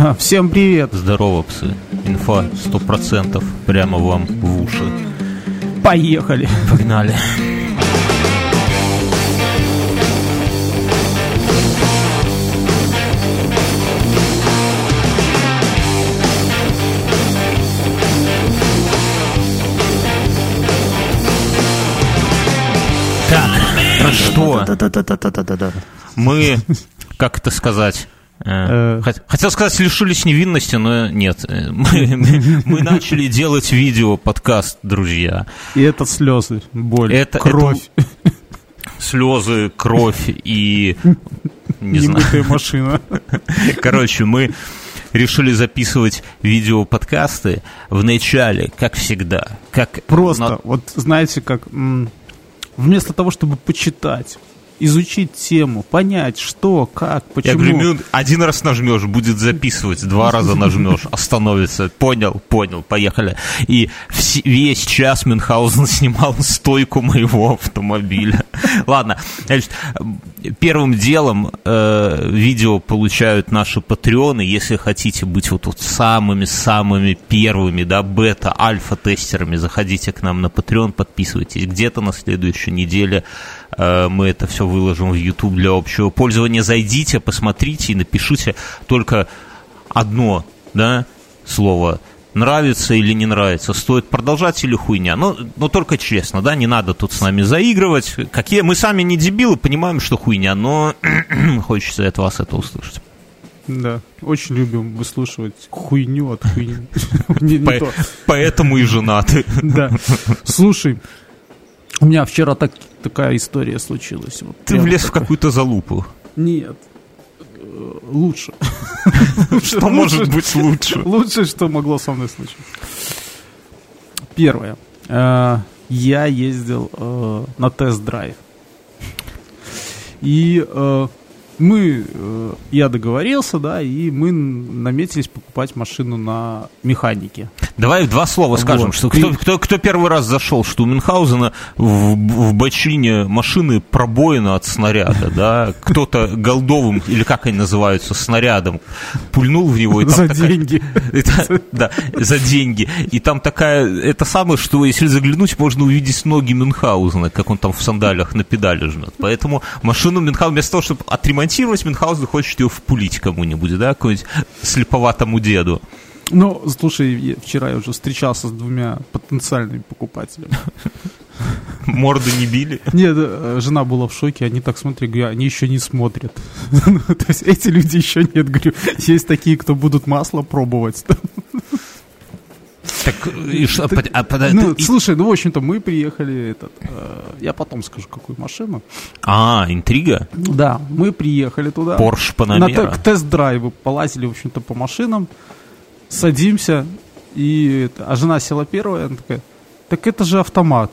Всем привет! Здорово, псы. Инфа 100% прямо вам в уши. Поехали! Погнали. Так, ну что? Мы, как это сказать... э, Э. хот- Хотел сказать, лишились невинности, но нет. Э, Мы, начали делать видео, подкаст, друзья. И это слезы, боль, Это- кровь, Слезы, кровь и... Не знаю. немытая машина. Короче, мы решили записывать видео-подкасты в начале, как всегда. Как Просто, на- вот знаете, как вместо того, чтобы почитать, изучить тему, понять, что, как, Я почему. говорю, минут один раз нажмешь, будет записывать, два раза нажмешь, остановится. Понял, понял, поехали. И весь час Мюнхгаузен снимал стойку моего автомобиля. Ладно, значит, первым делом э, видео получают наши патреоны. Если хотите быть вот, вот самыми-самыми первыми, да, бета, альфа-тестерами, заходите к нам на Patreon, подписывайтесь. Где-то на следующей неделе мы это все выложим в YouTube для общего пользования. Зайдите, посмотрите и напишите только одно, да, слово нравится или не нравится, стоит продолжать или хуйня. Но, но только честно, да, не надо тут с нами заигрывать. Какие мы сами не дебилы, понимаем, что хуйня, но хочется от вас это услышать. Да, очень любим выслушивать хуйню от хуйни. Поэтому и женаты. Да. Слушай, у меня вчера так, такая история случилась. Вот Ты влез в такая. какую-то залупу. Нет. Э, Лучше. Что может быть лучше? Лучшее, что могло со мной случиться. Первое. Э, Я ездил э, на тест-драйв. И мы, я договорился, да, и мы наметились покупать машину на механике. Давай два слова скажем, Вот. что кто, кто, кто первый раз зашел, что у Мюнхгаузена в, в бочине машины пробоина от снаряда, да, кто-то голдовым, или как они называются, снарядом, пульнул в него. И там За такая- деньги. Это- да, за деньги. И там такая, это самое, что если заглянуть, можно увидеть ноги Мюнхгаузена, как он там в сандалях на педали жмет. Поэтому машину Мюнхгаузена, вместо того, чтобы отремонтировать, Мюнхгаузен хочет ее впулить кому-нибудь, да, какому-нибудь слеповатому деду. Ну, слушай, вчера я уже встречался с двумя потенциальными покупателями. Морды не били. Нет, э, жена была в шоке, они так смотрят, говорю, они еще не смотрят. Ну, То есть эти люди еще нет, говорю, есть такие, кто будут масло пробовать. Так, и что, а, под- Ну, слушай, ну, в общем-то, мы приехали, этот, э, я потом скажу, какую машину. а, интрига? Да, мы приехали туда. Порш На Панамера. к тест-драйву полазили, в общем-то, по машинам, садимся, и, это, а жена села первая, она такая, так это же автомат.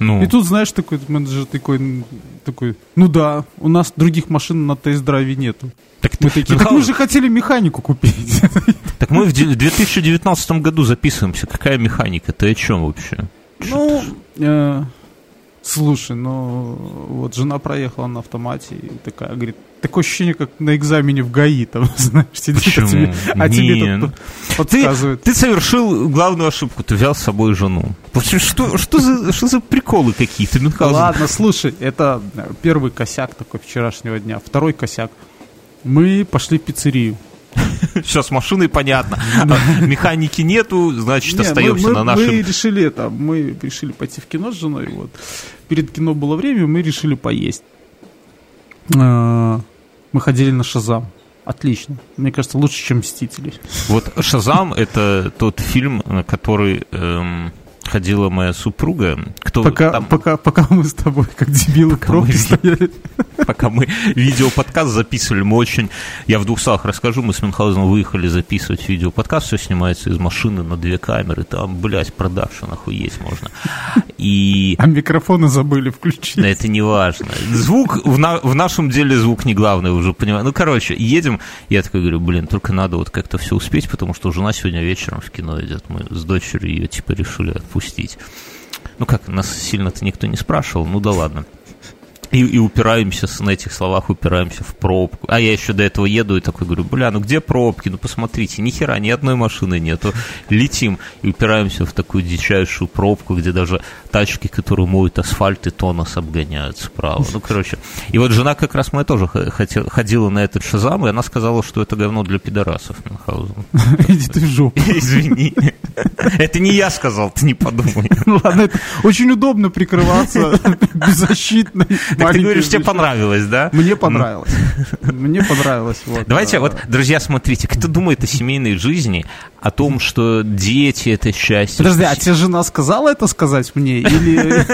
Ну, И тут, знаешь, такой менеджер такой, такой, ну да, у нас других машин на тест-драйве нету. так, Мы ты- такие, так мы же хотели механику купить. так мы в 2019 году записываемся. Какая механика? Ты о чем вообще? Ну, э, слушай, ну, вот жена проехала на автомате и такая, говорит, такое ощущение, как на экзамене в ГАИ, там, знаешь, сидит, а тебе, а тебе тут подсказывают. Ты совершил главную ошибку. Ты взял с собой жену. Вообще, что, что, за, что за приколы какие-то, Мюнхгаузен? Ладно, слушай, это э, первый косяк такой вчерашнего дня. Второй косяк. Мы пошли в пиццерию. Все, с машиной понятно. А Механики нету, значит, Не, мы- остаемся мы, на мы нашем... решили это, мы решили пойти в кино с женой. Вот. Перед кино было время, мы решили поесть. Мы ходили на Шазам. Отлично. Мне кажется, лучше, чем Мстители. Вот «Шазам» — это тот фильм, на который эм, ходила моя супруга. Кто Пока, там- пока, пока мы с тобой, как дебилы, Пока мы ви- стояли. пока мы видеоподкаст записывали, мы очень... Я в двух словах расскажу, мы с Мюнхгаузеном выехали записывать видеоподкаст, все снимается из машины на две камеры, там, блядь, продакшн охуеть можно. И... А микрофоны забыли включить. Это не важно. Звук, в, на- в нашем деле звук не главное, уже понимаю. Ну, короче, едем, я такой говорю, блин, только надо вот как-то все успеть, потому что жена сегодня вечером в кино идет. Мы с дочерью ее, типа, решили отпустить. Ну как, нас сильно-то никто не спрашивал, ну да ладно. И, и упираемся на этих словах, упираемся в пробку. А я еще до этого еду и такой говорю, бля, ну где пробки? Ну посмотрите, ни хера, ни одной машины нету. Летим и упираемся в такую дичайшую пробку, где даже тачки, которые моют асфальт, и то нас обгоняют справа. Ну, короче. И вот жена как раз моя тоже хотела- ходила на этот шазам, и она сказала, что это говно для пидорасов Мюнхгаузен. Иди ты в жопу. Извини. Это не я сказал, ты не подумай. Ну ладно, очень удобно прикрываться беззащитной Так ты говоришь, тебе понравилось, да? Мне понравилось. Мне понравилось. вот. Давайте, вот, друзья, смотрите, кто думает о семейной жизни, о том, что дети это счастье. Подожди, а тебе жена сказала это сказать мне? Или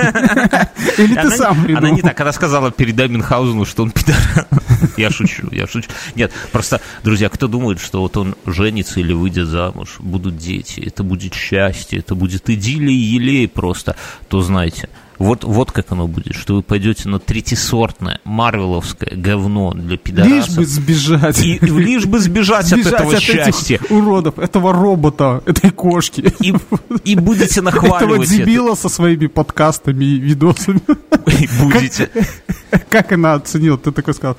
или ты Она, сам она придумал? не так, она сказала, передай Мюнхгаузену, что он пидор. Я шучу, я шучу. Нет, просто, друзья, кто думает, что вот он женится или выйдет замуж, будут дети, это будет счастье, это будет идиллия и елей просто, то знайте, вот, вот как оно будет, что вы пойдете на третисортное, марвеловское говно для Лишь пидорасов. бы сбежать. И, лишь бы сбежать, от этого этих счастья. уродов, этого робота, этой кошки. И, и будете Этого нахваливать это. дебила со своими подкастами и видосами. И будете. Как она оценила? Ты такой сказал,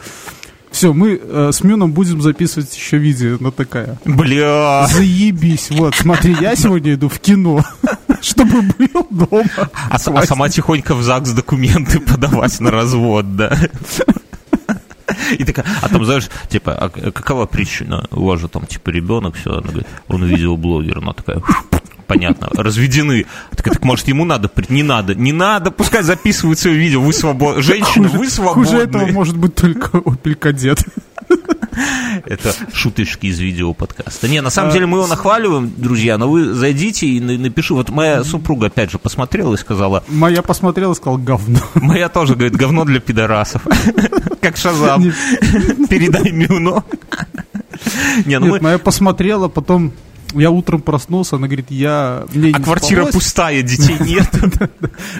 все, мы э, с Мюном будем записывать еще видео. Она такая, Бля. заебись, вот, смотри, я сегодня иду в кино, чтобы был дома. А, а сама тихонько в ЗАГС документы подавать на развод, да. И такая, а там, знаешь, типа, а какова причина? У вас же там, типа, ребенок, все, она говорит, он видеоблогер. Она такая, понятно, разведены. Так, так может, ему надо? Не надо, не надо, пускай записывают свое видео, вы свободны. Женщина, вы свободны. Хуже этого может быть только Opel Kadett. Это шуточки из видео подкаста. Не, на самом деле мы его нахваливаем, друзья, но вы зайдите и на- напиши. Вот моя супруга опять же посмотрела и сказала, Моя посмотрела и сказала, говно. моя тоже говорит, говно для пидорасов. Как Шазам. Передай Мюну. Не, ну Нет, мы... моя посмотрела, потом я утром проснулся, она говорит, я... Мне А квартира спалось. пустая, детей нет.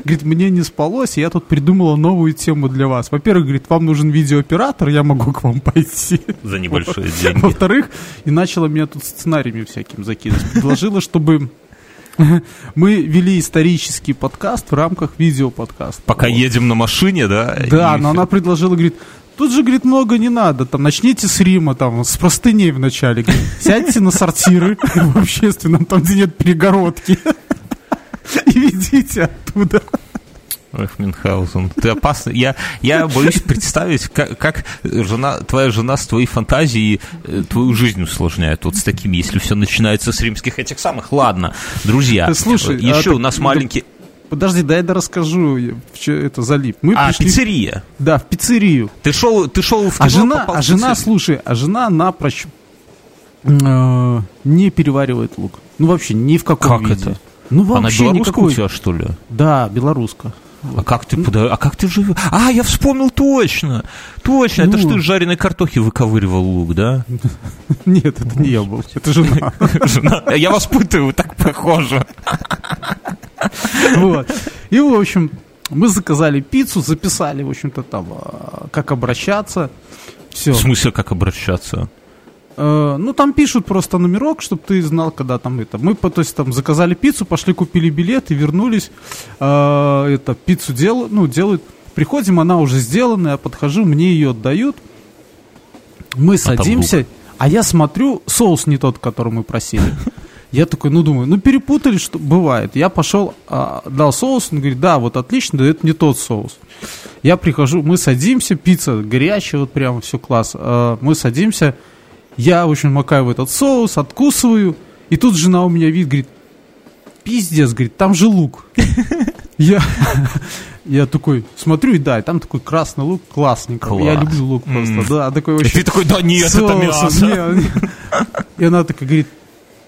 Говорит, мне не спалось, и я тут придумала новую тему для вас. Во-первых, говорит, вам нужен видеооператор, я могу к вам пойти. За небольшие деньги. Во-вторых, и начала меня тут сценариями всяким закидывать. Предложила, чтобы мы вели исторический подкаст в рамках видеоподкаста. Пока Вот. едем на машине, да? Да, и но она предложила, говорит, тут же, говорит, много не надо, там, начните с Рима, там, с простыней вначале, говорит, сядьте на сортиры в общественном, там, где нет перегородки, и ведите оттуда. Эх, Мюнхгаузен, ты опасный. Я, я боюсь представить, как, как жена, твоя жена с твоей фантазией э, твою жизнь усложняет вот с такими, если все начинается с римских этих самых. Ладно, друзья, слушай, еще а у нас маленький... Подожди, дай я расскажу, я в это залип. Мы А, пришли, пиццерия. да, в пиццерию. Ты шел, ты шел в кино, А жена, а жена, слушай, а жена напрочь э, не переваривает лук. Ну, вообще, ни в каком Как виде. это? Ну, Она вообще белорусская никакой. у тебя, что ли? Да, белоруска. А как ты, пода- а как ты живешь? А, я вспомнил точно! Точно, это Ну. ж ты с жареной картохи выковыривал лук, да? Нет, это не я был, это жена. Жена, Я вас путаю, так похоже. Вот. И, в общем, мы заказали пиццу, записали, в общем-то, там, а, как обращаться. Все. В смысле, как обращаться? ну, там пишут просто номерок, чтобы ты знал, когда там это. Мы, то есть, там, заказали пиццу, пошли, купили билет и вернулись. А, это, пиццу дел, ну, делают. Приходим, она уже сделана, я подхожу, мне ее отдают. Мы там садимся, а я смотрю, соус не тот, который мы просили. Я такой, ну, думаю, ну, перепутали, что бывает. Я пошел, а, дал соус, он говорит, да, вот отлично, да это не тот соус. Я прихожу, мы садимся, пицца горячая, вот прямо все класс. А, мы садимся, я, в общем, макаю в этот соус, откусываю, и тут жена у меня видит, говорит, пиздец, говорит, там же лук. Я, я такой смотрю, и да, и там такой красный лук, классненько. Класс. Я люблю лук просто, М. да, такой И вообще ты такой, да нет, это соусом, мясо. не, не. И она такая говорит,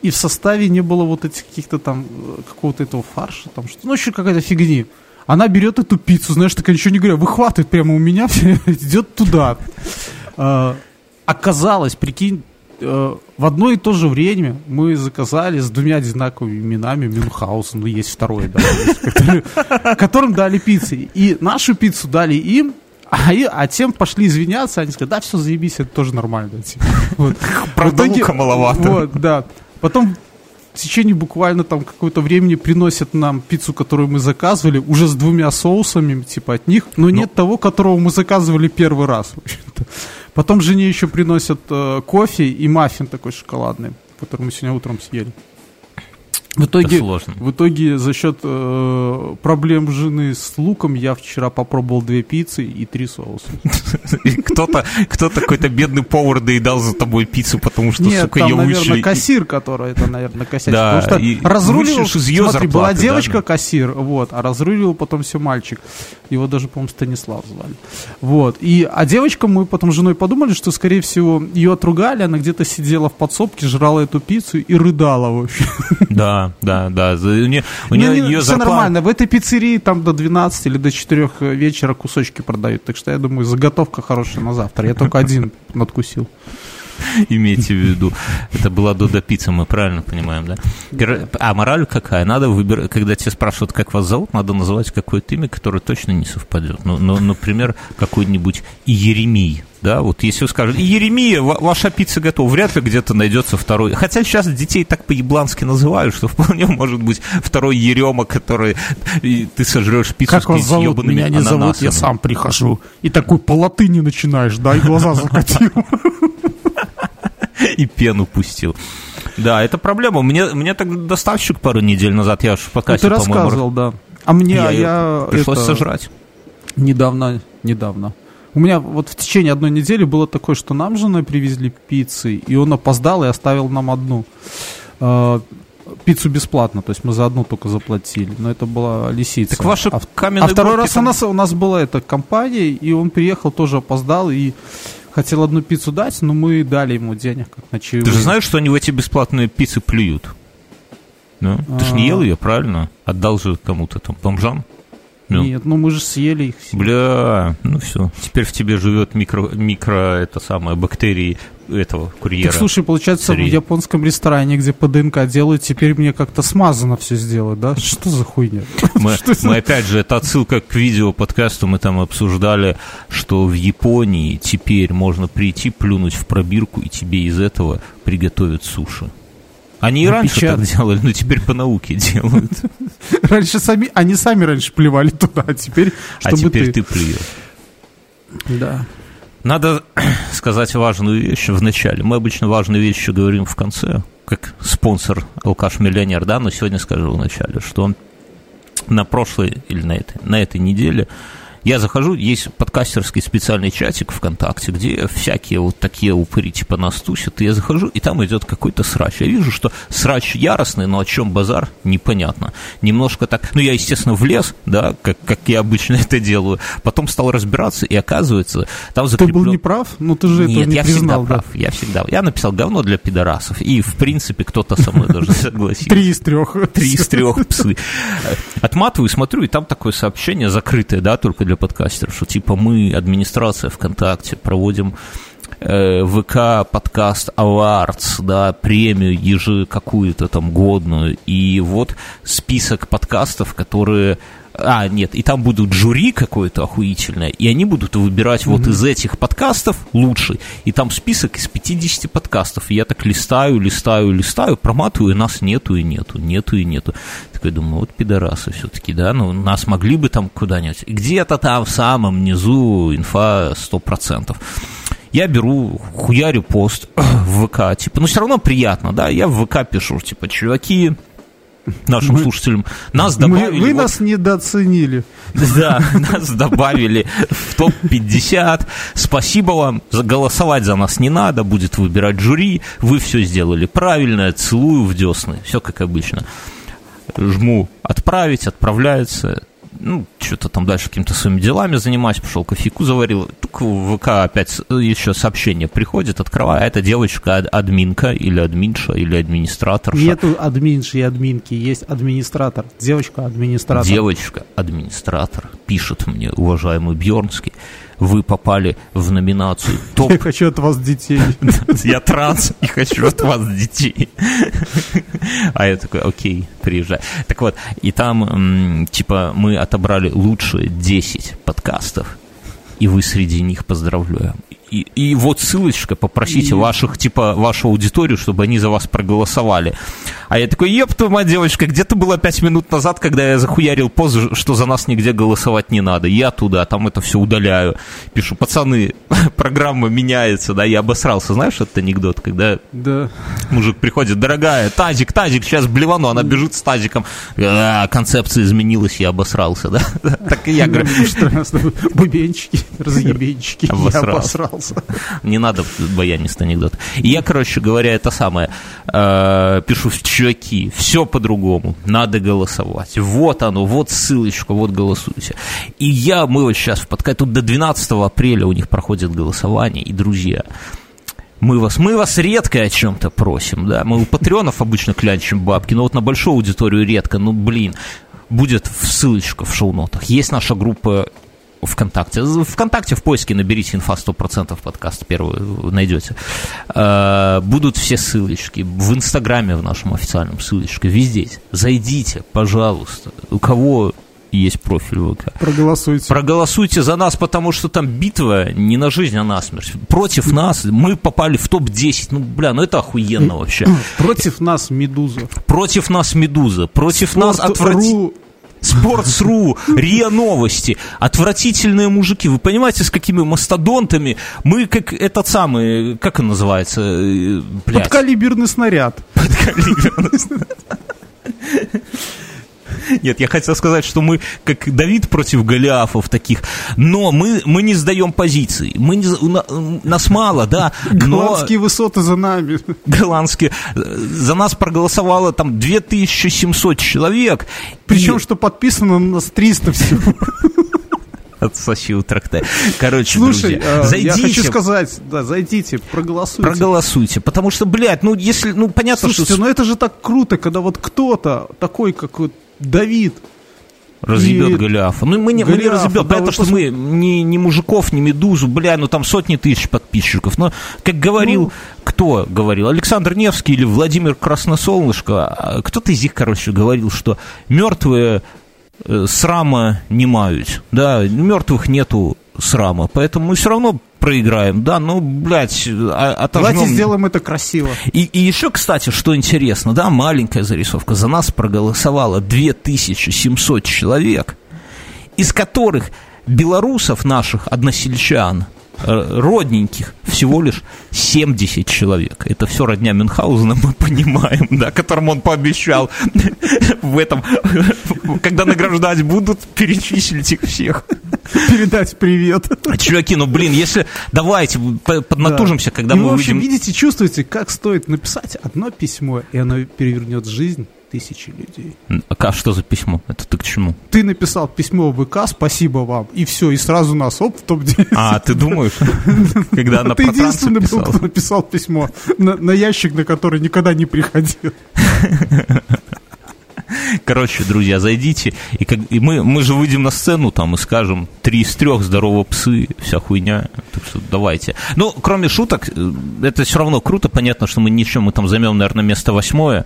и в составе не было вот этих каких-то там, э, какого-то этого фарша, там что, ну еще какая-то фигни. Она берет эту пиццу, знаешь, такая ничего не говоря, выхватывает прямо у меня, идет туда. А, Оказалось, прикинь, э, в одно и то же время мы заказали с двумя одинаковыми именами Мюнхгаузен, ну есть второе, да, есть, который- которым дали пиццы. И нашу пиццу дали им, а, и- а тем пошли извиняться, они сказали, да, все, заебись, это тоже нормально. типа. Вот. Правда, В итоге- лука маловато. Вот, да. Потом в течение буквально там какого-то времени приносят нам пиццу, которую мы заказывали, уже с двумя соусами, типа от них, но, но... нет того, которого мы заказывали первый раз. Потом жене еще приносят э, кофе и маффин такой шоколадный, который мы сегодня утром съели. В итоге, сложно. в итоге за счет э, проблем жены с луком я вчера попробовал две пиццы и три соуса. Кто-то, кто какой-то бедный повар доедал за тобой пиццу, потому что, Нет, сука, там, ее наверное, вышли. кассир, который это, наверное, косячил. Да, потому что разруливал, из ее смотри, была зарплаты, девочка да. кассир, вот, а разруливал потом все мальчик. Его даже, по-моему, Станислав звали. Вот. И, а девочка, мы потом с женой подумали, что, скорее всего, ее отругали, она где-то сидела в подсобке, жрала эту пиццу и рыдала вообще. Да, да, да. У нее, у Ну, нее не- ее все зарплата... нормально. В этой пиццерии там до 12 или до 4 вечера кусочки продают. Так что я думаю, заготовка хорошая на завтра. Я только один надкусил. имейте в виду. Это была Додо Пицца, мы правильно понимаем, да? А мораль какая? Надо выбирать, когда тебя спрашивают, как вас зовут, надо называть какое-то имя, которое точно не совпадет. Ну, ну, например, какой-нибудь Иеремий. Да, вот если вы скажете, Еремия, ва- ваша пицца готова, вряд ли где-то найдется второй. Хотя сейчас детей так по-еблански называют, что вполне может быть второй Ерема, который ты сожрешь пиццу Как с вас зовут? Меня не зовут, я сам прихожу. И такой по латыни начинаешь, да, и глаза закатил. и пену пустил. Да, это проблема. Мне, мне так доставщик пару недель назад, я уж в Ну, подкасте, Ты по-моему, рассказывал, да. А мне, я а я пришлось это, сожрать. недавно, недавно. У меня вот в течение одной недели было такое, что нам с женой привезли пиццы, и он опоздал и оставил нам одну. Э, пиццу бесплатно, то есть мы за одну только заплатили, но это была лисица. Так ваши а, в- каменные а второй раз там- у нас, у нас была эта компания, и он приехал, тоже опоздал, и хотел одну пиццу дать, но мы дали ему денег, как на чаевые. Ты же знаешь, что они в эти бесплатные пиццы плюют? Ну, ты же не А. ел ее, правильно? Отдал же кому-то там, бомжам? Ну. Нет, ну мы же съели их все. Бля, ну все. Теперь в тебе живет микро, микро это самое, бактерии этого курьера. Так слушай, получается, Царей. в японском ресторане, где по ДНК делают, теперь мне как-то смазано все сделать, да? Что за хуйня? Мы, мы опять же, это отсылка к видео подкасту, мы там обсуждали, что в Японии теперь можно прийти, плюнуть в пробирку, и тебе из этого приготовят суши. Они и раньше Напечат- так делали, но теперь по науке делают. Раньше сами, они сами раньше плевали туда, а теперь, А чтобы теперь ты... ты плюешь. Да. Надо сказать важную вещь в начале. Мы обычно важные вещи говорим в конце, как спонсор алкаш-миллионер, да, но сегодня скажу в начале, что на прошлой или на этой, на этой неделе я захожу, есть подкастерский специальный чатик ВКонтакте, где всякие вот такие упыри типа нас тусят, и я захожу, и там идет какой-то срач. Я вижу, что срач яростный, но о чем базар, непонятно. Немножко так, ну я, естественно, влез, да, как, как я обычно это делаю, потом стал разбираться, и оказывается, там Ты закреплен... был неправ? Ну ты же Нет, этого не я признал, всегда да? прав. Я всегда. Я написал говно для пидорасов. И, в принципе, кто-то со мной даже согласился. Три из трех. Три из трех псы. Отматываю, смотрю, и там такое сообщение закрытое, да, только для подкастеров, что типа мы, администрация ВКонтакте, проводим э, ВК подкаст Awards, да, премию ежи какую-то там годную, и вот список подкастов, которые а, нет, и там будут жюри какое-то охуительное, и они будут выбирать вот из этих подкастов лучший. И там список из 50 подкастов. И я так листаю, листаю, листаю, проматываю, и нас нету и нету, нету и нету. Такой думаю, вот пидорасы все-таки, да, ну нас могли бы там куда-нибудь. Где-то там в самом низу инфа 100%. Я беру, хуярю пост в ВК, типа, ну все равно приятно, да, я в ВК пишу, типа, чуваки, нашим Мы- слушателям, нас Мы- добавили... Вы вот- нас недооценили. да, нас добавили в топ-50. Спасибо вам. Голосовать за нас не надо, будет выбирать жюри. Вы все сделали правильно. Целую в десны. Все как обычно. Жму отправить, отправляется. Ну, что-то там дальше какими-то своими делами занимаюсь, пошел кофейку заварил. Только в ВК опять с- еще сообщение приходит, открываю, а это девочка ад- админка или админша или администратор. Нету админши и админки, есть администратор. Девочка администратор. Девочка, администратор, пишет мне, уважаемый Бьернский, вы попали в номинацию топ. Я хочу от вас детей. Я транс и хочу от вас детей. А я такой, окей, приезжай. Так вот, и там, типа, мы отобрали лучшие 10 подкастов, и вы среди них поздравляем. И, и вот ссылочка, попросите И- ваших, типа, вашу аудиторию, чтобы они за вас проголосовали. А я такой, еп, твою мать, девочка, где ты была пять минут назад, когда я захуярил пост, что за нас нигде голосовать не надо. Я туда, там это все удаляю. Пишу, пацаны, программа меняется, да, я обосрался. Знаешь этот анекдот, когда Да. мужик приходит, дорогая, тазик, тазик, сейчас блевану, она бежит с тазиком. «А, концепция изменилась, я обосрался, да? Так и я говорю, Странно, Бубенчики, разъебенчики. Я Обосрался. Обосрался. Не надо баянист анекдот. И я, короче говоря, это самое, э, пишу, чуваки, все по-другому, надо голосовать. Вот оно, вот ссылочка, вот голосуйте. И я, мы вот сейчас в подкасте, тут до 12 апреля у них проходит голосование, и, друзья, мы вас, мы вас редко о чем-то просим, да, мы у патреонов обычно клянчим бабки, но вот на большую аудиторию редко, ну, блин, будет в- ссылочка в шоу-нотах. Есть наша группа ВКонтакте. ВКонтакте в поиске наберите инфа 100% подкаст первый найдете. Э, Будут все ссылочки. В Инстаграме в нашем официальном ссылочка. Везде. Зайдите, пожалуйста. У кого есть профиль ВК. Проголосуйте. Проголосуйте за нас, потому что там битва не на жизнь, а на смерть. Против нас мы попали в топ-10. Ну, бля, ну это охуенно вообще. Против нас Медуза. Против нас Медуза. Против нас отвратительно. Спортс.ру, РИА Новости, отвратительные мужики. Вы понимаете, с какими мастодонтами мы, как этот самый, как он называется, э, блядь, Подкалиберный снаряд. подкалиберный. Нет, я хотел сказать, что мы как Давид против Голиафов таких, но мы, мы не сдаем позиций. Мы не, нас мало, да, но Голландские высоты за нами. голландские. За нас проголосовало там 2700 человек. Причем, И- что подписано на нас 300 всего. Отсоси у тракта. Короче, Слушай, друзья, э, зайдите, я хочу сказать, да, зайдите, проголосуйте. проголосуйте, потому что, блядь, ну если, ну понятно, Слушайте, что ну это же так круто, когда вот кто-то такой, как вот Давид, разъебет и- Голиафа. Ну мы не, мы не Голиафа, разъебем, да, вы что мы не, не мужиков, не медузу, бля, ну там сотни тысяч подписчиков. Но, как говорил, Ну. кто говорил, Александр Невский или Владимир Красносолнышко, а кто-то из них, короче, говорил, что мертвые э, срама не мают. Да, мертвых нету срама, поэтому мы все равно проиграем, да, ну, блядь, а- отожмем... давайте сделаем это красиво. И, и еще, кстати, что интересно, да, маленькая зарисовка, за нас проголосовало 2700 человек, из которых белорусов наших, односельчан, э, родненьких, всего лишь 70 человек. Это все родня Мюнхгаузена, мы понимаем, да, которому он пообещал в этом, когда награждать будут, перечислить их всех. Передать привет. Чуваки, ну блин, если давайте по- поднатужимся, когда и мы вы, в общем, увидим... видите, чувствуете, как стоит написать одно письмо, и оно перевернет жизнь тысячи людей. А что за письмо? Это ты к чему? Ты написал письмо в ВК, спасибо вам, и все, и сразу нас, оп, в топ-10. А, ты думаешь, когда она Ты единственный был, кто написал письмо на, на ящик, на который никогда не приходил. Короче, друзья, зайдите, и, как, и мы, мы же выйдем на сцену там и скажем, три из трех здорово псы, вся хуйня, так что давайте. Ну, кроме шуток, э, это все равно круто, понятно, что мы ничем, мы там займем, наверное, место восьмое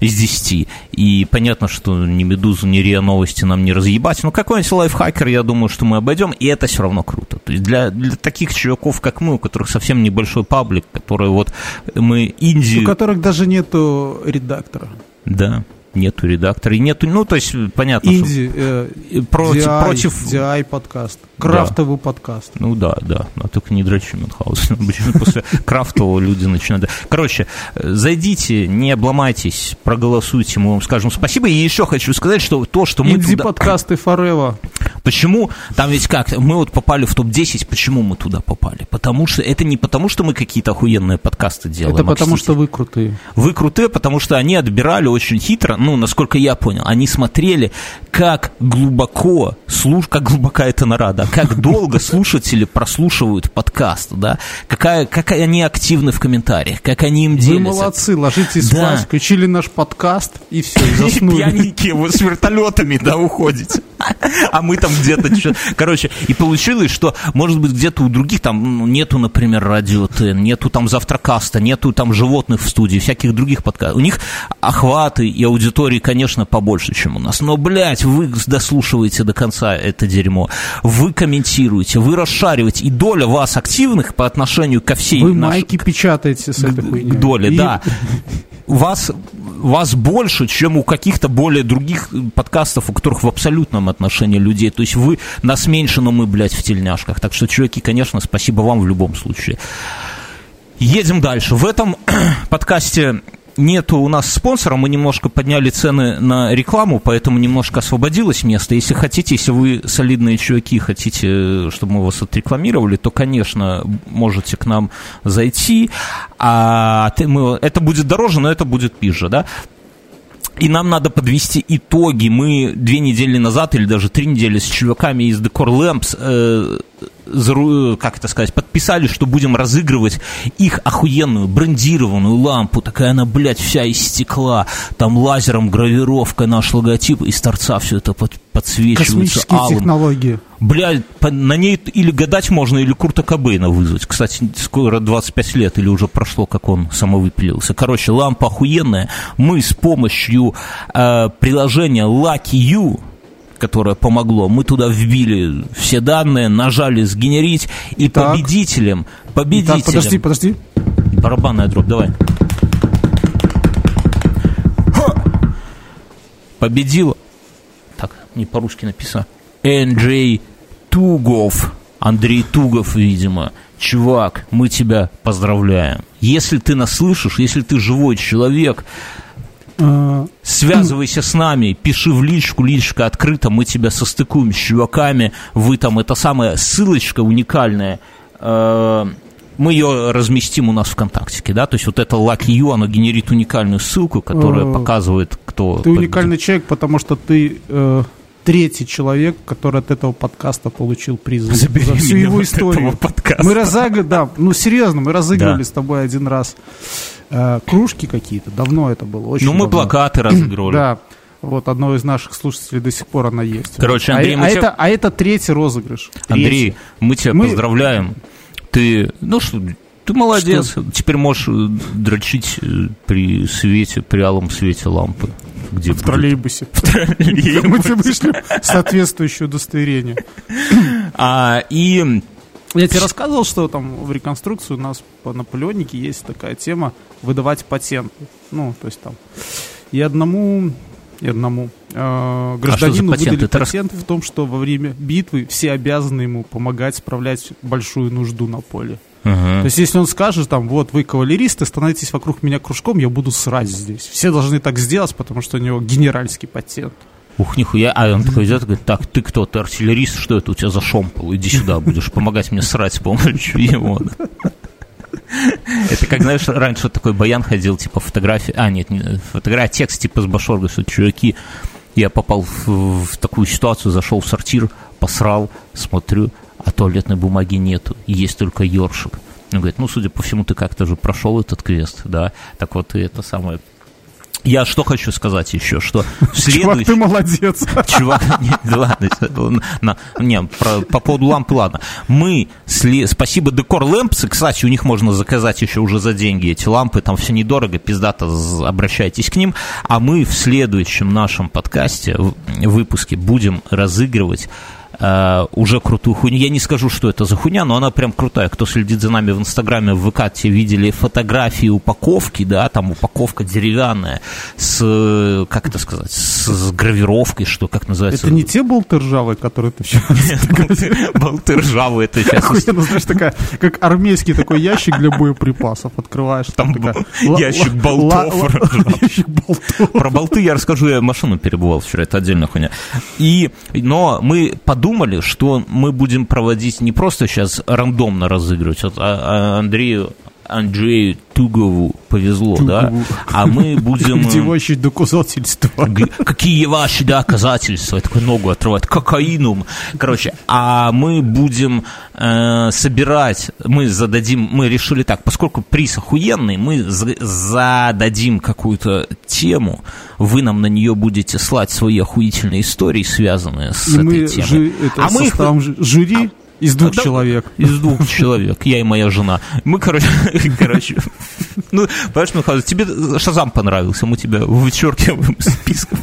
из десяти, и понятно, что ни Медузу, ни РИА Новости нам не разъебать, но какой-нибудь лайфхакер, я думаю, что мы обойдем, и это все равно круто. То есть для, для таких чуваков, как мы, у которых совсем небольшой паблик, которые вот мы инди... У которых даже нету редактора. Да, нету редактора, и нету, ну, то есть, понятно, что... Инди, э, И против- DI, против- DI подкаст, крафтовый подкаст. Ну да, да, а только не дрочи Мюнхгаузен. Обычно после крафтового люди начинают. Короче, э, зайдите, не обломайтесь, проголосуйте, мы вам скажем спасибо. И еще хочу сказать, что то, что мы Инди туда... подкасты Forever. Почему? Там ведь как? Мы вот попали в топ-10, почему мы туда попали? Потому что это не потому, что мы какие-то охуенные подкасты делаем. Это потому, Окстите. что вы крутые. Вы крутые, потому что они отбирали очень хитро, ну, насколько я понял, они смотрели, как глубоко, слуш... как глубока эта нарада, как долго слушатели прослушивают подкаст, да, какая, как они активны в комментариях, как они им Вы делятся. молодцы, ложитесь Да. спать, включили наш подкаст и все, и заснули. пьяненькие вы с вертолетами, да, уходите. А мы там где-то... Короче, и получилось, что, может быть, где-то у других там ну, нету, например, радио Т, нету там завтракаста, нету там животных в студии, всяких других подкастов. У них охваты и аудитория аудитории, конечно, побольше, чем у нас. Но, блядь, вы дослушиваете до конца это дерьмо. Вы комментируете, вы расшариваете. И доля вас активных по отношению ко всей... Вы наш... майки печатаете с этой хуйней. Доля, и... да. Вас, вас больше, чем у каких-то более других подкастов, у которых в абсолютном отношении людей. То есть вы нас меньше, но мы, блядь, в тельняшках. Так что, чуваки, конечно, спасибо вам в любом случае. Едем дальше. В этом подкасте нету у нас спонсора, мы немножко подняли цены на рекламу, поэтому немножко освободилось место. Если хотите, если вы солидные чуваки, хотите, чтобы мы вас отрекламировали, то, конечно, можете к нам зайти. А мы, это будет дороже, но это будет пизже, да? И нам надо подвести итоги. Мы две недели назад или даже три недели с чуваками из Decor Lamps э, как это сказать, подписали, что будем разыгрывать их охуенную брендированную лампу. Такая она, блядь, вся из стекла. Там лазером гравировка, наш логотип, из торца все это под, подсвечивается Космические алым. технологии. Блядь, на ней или гадать можно, или Курта Кобейна вызвать. Кстати, скоро 25 лет, или уже прошло, как он самовыпилился. Короче, лампа охуенная. Мы с помощью э, приложения Lucky You которое помогло. Мы туда вбили все данные, нажали сгенерить, и так. победителем, победителем... Так, подожди, подожди. Барабанная дробь, давай. Победил, так, не по-русски написано, Энджей Тугов, Андрей Тугов, видимо. Чувак, мы тебя поздравляем. Если ты нас слышишь, если ты живой человек, Связывайся с нами, пиши в личку, личка открыта, мы тебя состыкуем с чуваками, вы там, это самая ссылочка уникальная, э, мы ее разместим у нас в ВКонтакте, да, то есть вот это Lucky You, оно генерит уникальную ссылку, которая э, показывает, кто... Ты уникальный человек, потому что ты э, третий человек, который от этого подкаста получил приз Забери за всю его историю. Подкаста. Мы разыграли, да, ну серьезно, мы разыгрывали да. с тобой один раз э, кружки какие-то. Давно это было. Очень ну, мы давно. плакаты разыгрывали. Да. Вот одного из наших слушателей до сих пор она есть. Короче, Андрей, а, мы а, тебя... это, а это третий розыгрыш. Третий. Андрей, мы тебя мы... поздравляем. Ты, ну что, ты молодец. Что? Теперь можешь э, дрочить при свете, при алом свете лампы. Где в троллейбусе. В троллейбусе. Мы тебе вышлем соответствующее удостоверение. А, и я тебе рассказывал, что там в реконструкции у нас по Наполеонике есть такая тема выдавать патенты. Ну, то есть там и одному, и одному э, гражданину а выдали патент в том, что во время битвы все обязаны ему помогать справлять большую нужду на поле. Uh-huh. То есть, если он скажет, там, вот, вы кавалеристы, становитесь вокруг меня кружком, я буду срать здесь. Все должны так сделать, потому что у него генеральский патент. Ух, нихуя. А он такой идет и говорит, так, ты кто, ты артиллерист, что это у тебя за шомпол? Иди сюда, будешь помогать мне срать с помощью его. Это как, знаешь, раньше такой баян ходил, типа фотографии, а, нет, не фотография, текст типа с Башорга, что чуваки, я попал в, в такую ситуацию, зашел в сортир, посрал, смотрю, а туалетной бумаги нету, есть только ёршик. Он говорит, ну, судя по всему, ты как-то же прошел этот квест, да, так вот и это самое я что хочу сказать еще, что в следующий... Чувак, ты молодец. Чувак, не, ладно, на, не, про, по поводу лампы, ладно. Мы, сли, спасибо Декор Лампсы, кстати, у них можно заказать еще уже за деньги эти лампы, там все недорого, пиздато, обращайтесь к ним. А мы в следующем нашем подкасте, выпуске, будем разыгрывать Uh, уже крутую хуйню. Я не скажу, что это за хуйня, но она прям крутая. Кто следит за нами в Инстаграме, в ВК, те видели фотографии упаковки, да, там упаковка деревянная с, как это сказать, с, с гравировкой, что, как называется? Это не те болты ржавые, которые ты вчера болты ржавые, это сейчас... Знаешь, такая, как армейский такой ящик для боеприпасов. Открываешь, там ящик болтов. Ящик болтов. Про болты я расскажу, я машину перебывал вчера, это отдельная хуйня. И, но мы подумали, думали, что мы будем проводить не просто сейчас рандомно разыгрывать, а, а Андрею Андрею Тугову повезло, Тугову. да? А мы будем... Где ваши доказательства? Какие ваши доказательства? Я такой ногу отрывать. Кокаином. Короче, а мы будем э, собирать, мы зададим, мы решили так, поскольку приз охуенный, мы зададим какую-то тему, вы нам на нее будете слать свои охуительные истории, связанные с И этой темой. Жи, это а мы их... жюри Из двух Да, человек. Из двух человек. Я и моя жена. Мы, короче, короче. Ну, понимаешь, Михаил, тебе Шазам понравился, мы тебя вычеркиваем из списка.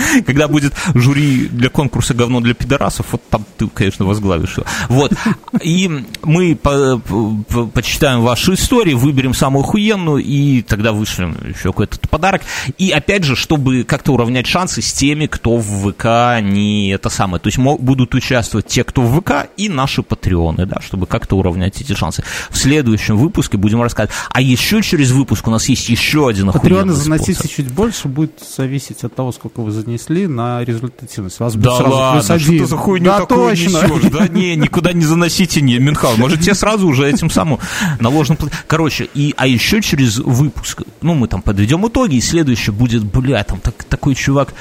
Когда будет жюри для конкурса «Говно для пидорасов», вот там ты, конечно, возглавишь его. Вот. И мы по- по- почитаем ваши истории, выберем самую охуенную, и тогда вышлем еще какой-то подарок. И опять же, чтобы как-то уравнять шансы с теми, кто в ВК не это самое. То есть будут участвовать те, кто в ВК, и наши патреоны, да, чтобы как-то уравнять эти шансы. В следующем выпуске будем рассказывать. А еще через выпуск у нас есть еще один Патреоны охуенный заносите способ. чуть больше, будет зависеть от того, сколько вы занесли на результативность. Вас Да сразу ладно, плюс один. что за хуйню да, такую точно. несешь? Да не, никуда не заносите, не, Минхал. Может, тебе сразу уже этим самым наложен... пла- Короче, и, а еще через выпуск, ну, мы там подведем итоги, и следующий будет, бля, там так, такой чувак...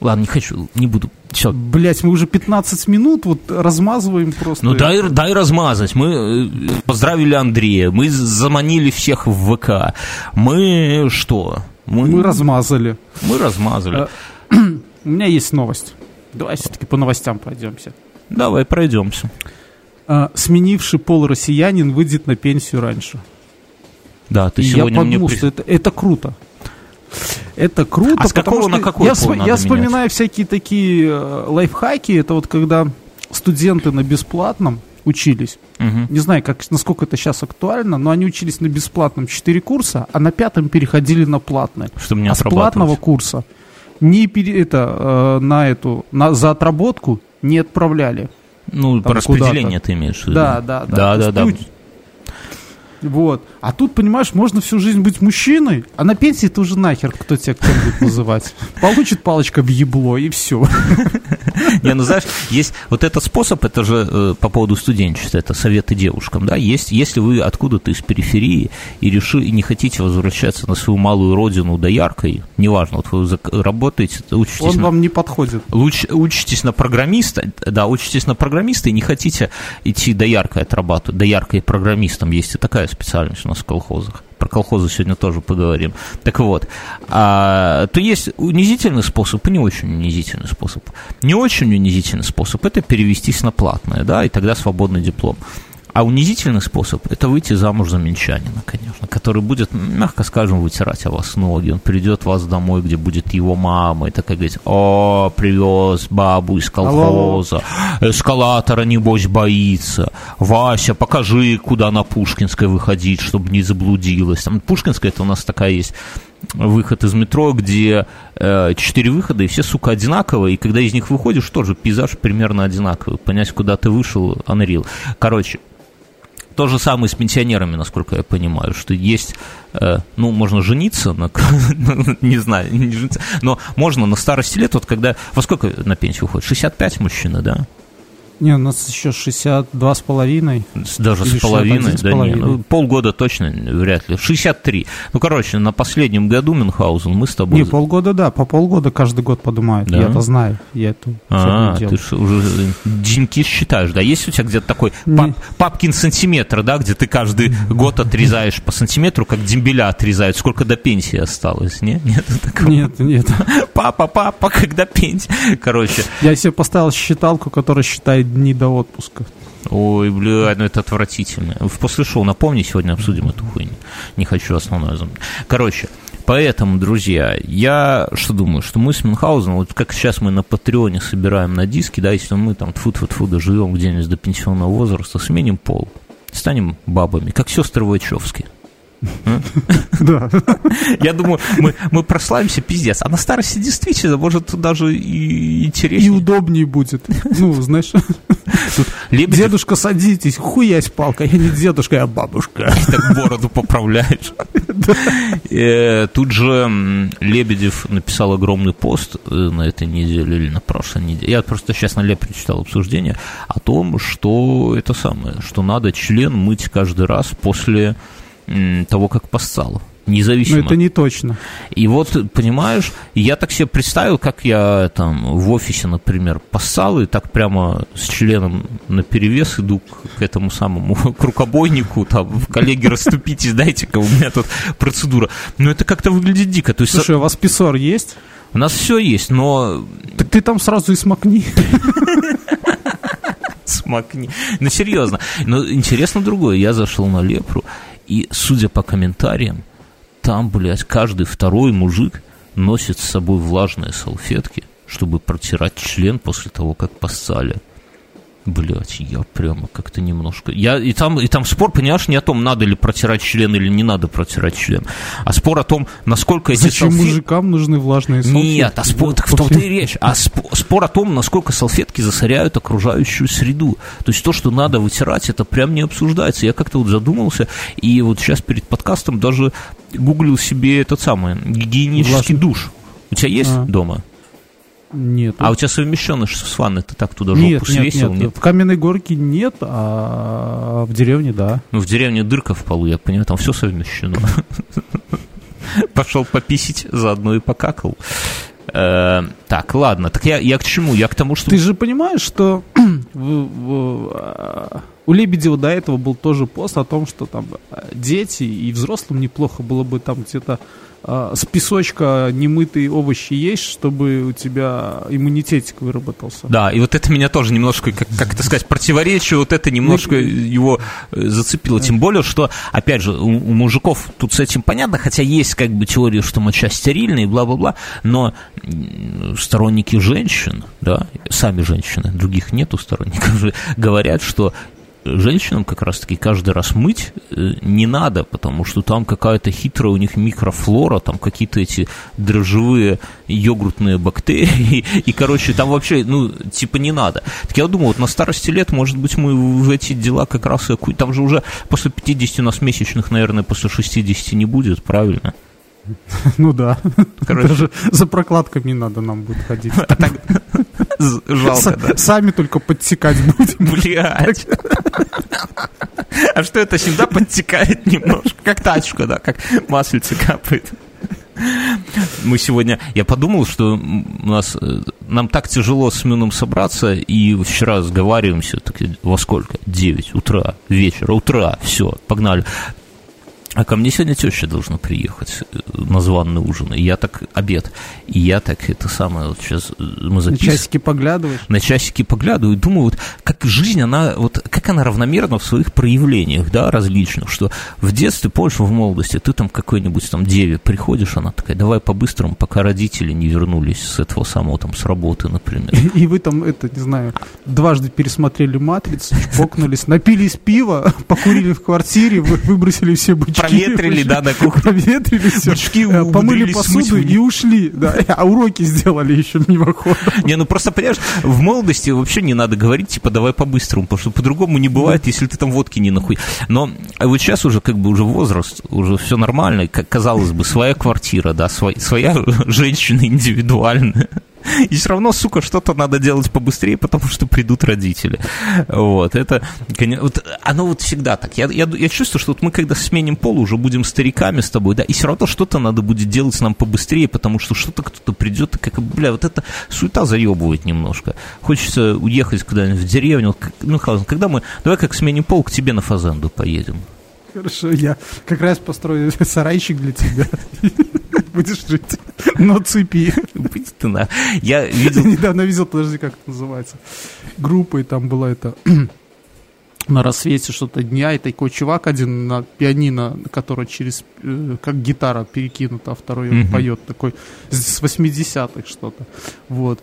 Ладно, не хочу, не буду. Все, Блять, мы уже 15 минут вот размазываем просто. ну дай, дай размазать. Мы э, поздравили Андрея, мы заманили всех в ВК. Мы что? Мы, Мы размазали. мы размазали. А, У меня есть новость. Давай все-таки по новостям пройдемся. Давай пройдемся. А, Сменивший пол россиянин выйдет на пенсию раньше. Да, ты И я сегодня мне... подумал, при- что это, это круто. Это круто, А с какого что на какой я, пол я вспоминаю всякие такие э, лайфхаки. Это вот когда студенты на бесплатном учились. Мгм. Не знаю, как, насколько это сейчас актуально, но они учились на бесплатном 4 курса, а на пятом переходили на платный. Чтобы не а с платного курса не пере, это, э, на эту, на, за отработку не отправляли. Ну, Там по распределению ты имеешь в виду. Да, да, да. Да, да, да. ты Вот. А тут, понимаешь, можно всю жизнь быть мужчиной, а на пенсии ты уже нахер, кто тебя кто будет называть. Получит палочка в ебло, и все. Не, ну знаешь, есть вот этот способ, это же э, по поводу студенчества, это советы девушкам, да, есть, если вы откуда-то из периферии и решили, не хотите возвращаться на свою малую родину до яркой, неважно, вот вы работаете, учитесь Он вам не подходит. Луч- учитесь на программиста, да, учитесь на программиста и не хотите идти до яркой отрабатывать, до яркой программистом, есть и такая специальность у нас в колхозах. Про колхозы сегодня тоже поговорим. Так вот, а, то есть унизительный способ и не очень унизительный способ. Не очень унизительный способ – это перевестись на платное, да, и тогда свободный диплом. А унизительный способ – это выйти замуж за минчанина, конечно, который будет, мягко скажем, вытирать о вас ноги. Он придет вас домой, где будет его мама, и такая говорит, о, привез бабу из колхоза, эскалатора, небось, боится. Вася, покажи, куда на Пушкинской выходить, чтобы не заблудилась. Там Пушкинская, это у нас такая есть выход из метро, где э, четыре выхода, и все, сука, одинаковые, и когда из них выходишь, тоже пейзаж примерно одинаковый. Понять, куда ты вышел, unreal. Короче, то же самое с пенсионерами, насколько я понимаю, что есть, э, ну, можно жениться, на, не знаю, не жениться, но можно на старости лет, вот когда, во сколько на пенсию уходит? 65 мужчина, да? Не, у нас еще 62 с половиной. Даже с половиной, 61 с да не, половиной. ну, полгода точно вряд ли. 63. Ну, короче, на последнем году Мюнхгаузен мы с тобой... Не, полгода, да, по полгода каждый год поднимают. Да? Я-то знаю, я эту А, фигню ты делаю. ж уже деньги считаешь, да? Есть у тебя где-то такой Не. пап- папкин сантиметр, да, где ты каждый год отрезаешь по сантиметру, как дембеля отрезают, сколько до пенсии осталось, не? Нет такого? Нет, нет. Папа, папа, когда пенсия? Короче, Я себе поставил считалку, которая считает дни до отпуска. ой, бля, ну это отвратительно. В после шоу напомни, сегодня обсудим эту хуйню. Не хочу основное. Короче, Поэтому, друзья, я что думаю, что мы с Мюнхгаузеном, вот как сейчас мы на Патреоне собираем на диски, да, если мы там тфу тфу тфу доживем где-нибудь до пенсионного возраста, сменим пол, станем бабами, как сестры Вачовски. Да. Я думаю, мы, мы прославимся пиздец. А на старости действительно, может, даже и И интереснее. удобнее будет. Ну, знаешь, Лебедев дедушка, садитесь, хуясь палка. Я не дедушка, я бабушка. так бороду поправляешь. Э, Тут же Лебедев написал огромный пост э, на этой неделе или на прошлой неделе. Я просто сейчас на Лепре читал обсуждение о том, что это самое, что надо член мыть каждый раз после того, как поссал. Но Независимо. это не точно. И вот, понимаешь, я так себе представил, как я там в офисе, например, поссал и так прямо с членом на перевес иду к, к этому самому, к рукобойнику, там, коллеги, расступитесь, дайте-ка, у меня тут процедура. Но это как-то выглядит дико. То есть Слушай, у вас писсор есть? у нас все есть, но Так ты там сразу и смокни. Смокни. Ну, серьезно. Но интересно другое. Я зашел на Лепру, и, судя по комментариям, там, блядь, каждый второй мужик носит с собой влажные салфетки, чтобы протирать член после того, как поссали. Блять, я прямо как-то немножко... Я, и, там, и там спор, понимаешь, не о том, надо ли протирать член или не надо протирать член, а спор о том, насколько эти Зачем салфетки... мужикам нужны влажные салфетки? Нет, а спор, так в том-то и речь. А спор, спор о том, насколько салфетки засоряют окружающую среду. То есть то, что надо вытирать, это прям не обсуждается. Я как-то вот задумался, и вот сейчас перед подкастом даже гуглил себе этот самый гигиенический Влажный. душ. У тебя есть А. дома? Нет. А у тебя совмещенный ж с ванной, ты так туда жопу нет, нет, свесил? нет, В каменной горке нет, а в деревне да. Ну, в деревне дырка в полу, я понимаю, там все совмещено. Пошел пописить, заодно и покакал. Э, Так, ладно, так я, я к чему? Я к тому, что... Ты же понимаешь, что а, у Лебедева до этого был тоже пост о том, что там а, дети и взрослым неплохо было бы там где-то с песочка немытые овощи есть, чтобы у тебя иммунитетик выработался. Да, и вот это меня тоже немножко, как, как это сказать, противоречие, вот это немножко его э, зацепило. Тем более, что, опять же, у, у мужиков тут с этим понятно, хотя есть как бы теория, что моча стерильная и бла-бла-бла, но сторонники женщин, да, сами женщины, других нету сторонников, говорят, что женщинам как раз-таки каждый раз мыть э, не надо, потому что там какая-то хитрая у них микрофлора, там какие-то эти дрожжевые йогуртные бактерии, и, короче, там вообще, ну, типа не надо. Так я думаю, вот на старости лет, может быть, мы в эти дела как раз Там же уже после 50 у нас месячных, наверное, после 60 не будет, правильно? Ну да. Короче. Даже за прокладками надо нам будет ходить. А так жалко, да? Сами только подсекать будем. Блять. А что это всегда подтекает немножко? Как тачка, да, как маслице капает. Мы сегодня, я подумал, что у нас, э, нам так тяжело с Мюном собраться, и вчера разговариваемся, так, во сколько? 9 утра, вечера, утра, все, погнали. А ко мне сегодня теща должна приехать э, на званный ужин, и я так, обед, и я так, это самое, вот сейчас э, мы На записываем часики поглядываешь. на часики поглядываю и думаю, вот как жизнь, она, вот как она равномерна в своих проявлениях, да, различных, что в детстве, помнишь, в молодости, ты там какой-нибудь там деве приходишь, она такая, давай по-быстрому, пока родители не вернулись с этого самого там, с работы, например. И вы там, это, не знаю, дважды пересмотрели «Матрицу», чпокнулись, напились пива, покурили в квартире, вы- выбросили все бычки. Проветрили, да, на кухне. Проветрили все. Бычки помыли посуду и ушли. Да, а уроки сделали еще мимоходом. Не, ну просто, понимаешь, в молодости вообще не надо говорить, типа, давай по-быстрому, потому что по-другому не бывает, если ты там водки не нахуй. Но вот сейчас уже как бы уже возраст, уже все нормально, казалось бы, своя квартира, да, своя женщина индивидуальная. И все равно, сука, что-то надо делать побыстрее, потому что придут родители. Вот, это, вот, оно вот всегда так. Я, я, я чувствую, что вот мы, когда сменим пол, уже будем стариками с тобой, да, и все равно что-то надо будет делать нам побыстрее, потому что что-то кто-то придет, и как, бля, вот это суета заебывает немножко. Хочется уехать куда-нибудь в деревню. Ну, когда мы, давай как сменим пол, к тебе на Фазенду поедем. Хорошо, я как раз построю сарайчик для тебя. Будешь жить на цепи. Ты на- Я видел Недавно видел, подожди, как это называется. Группа, и там была это на рассвете что-то дня, и такой чувак один на пианино, который через, э, как гитара перекинута, а второй поет такой с 80-х что-то. Вот.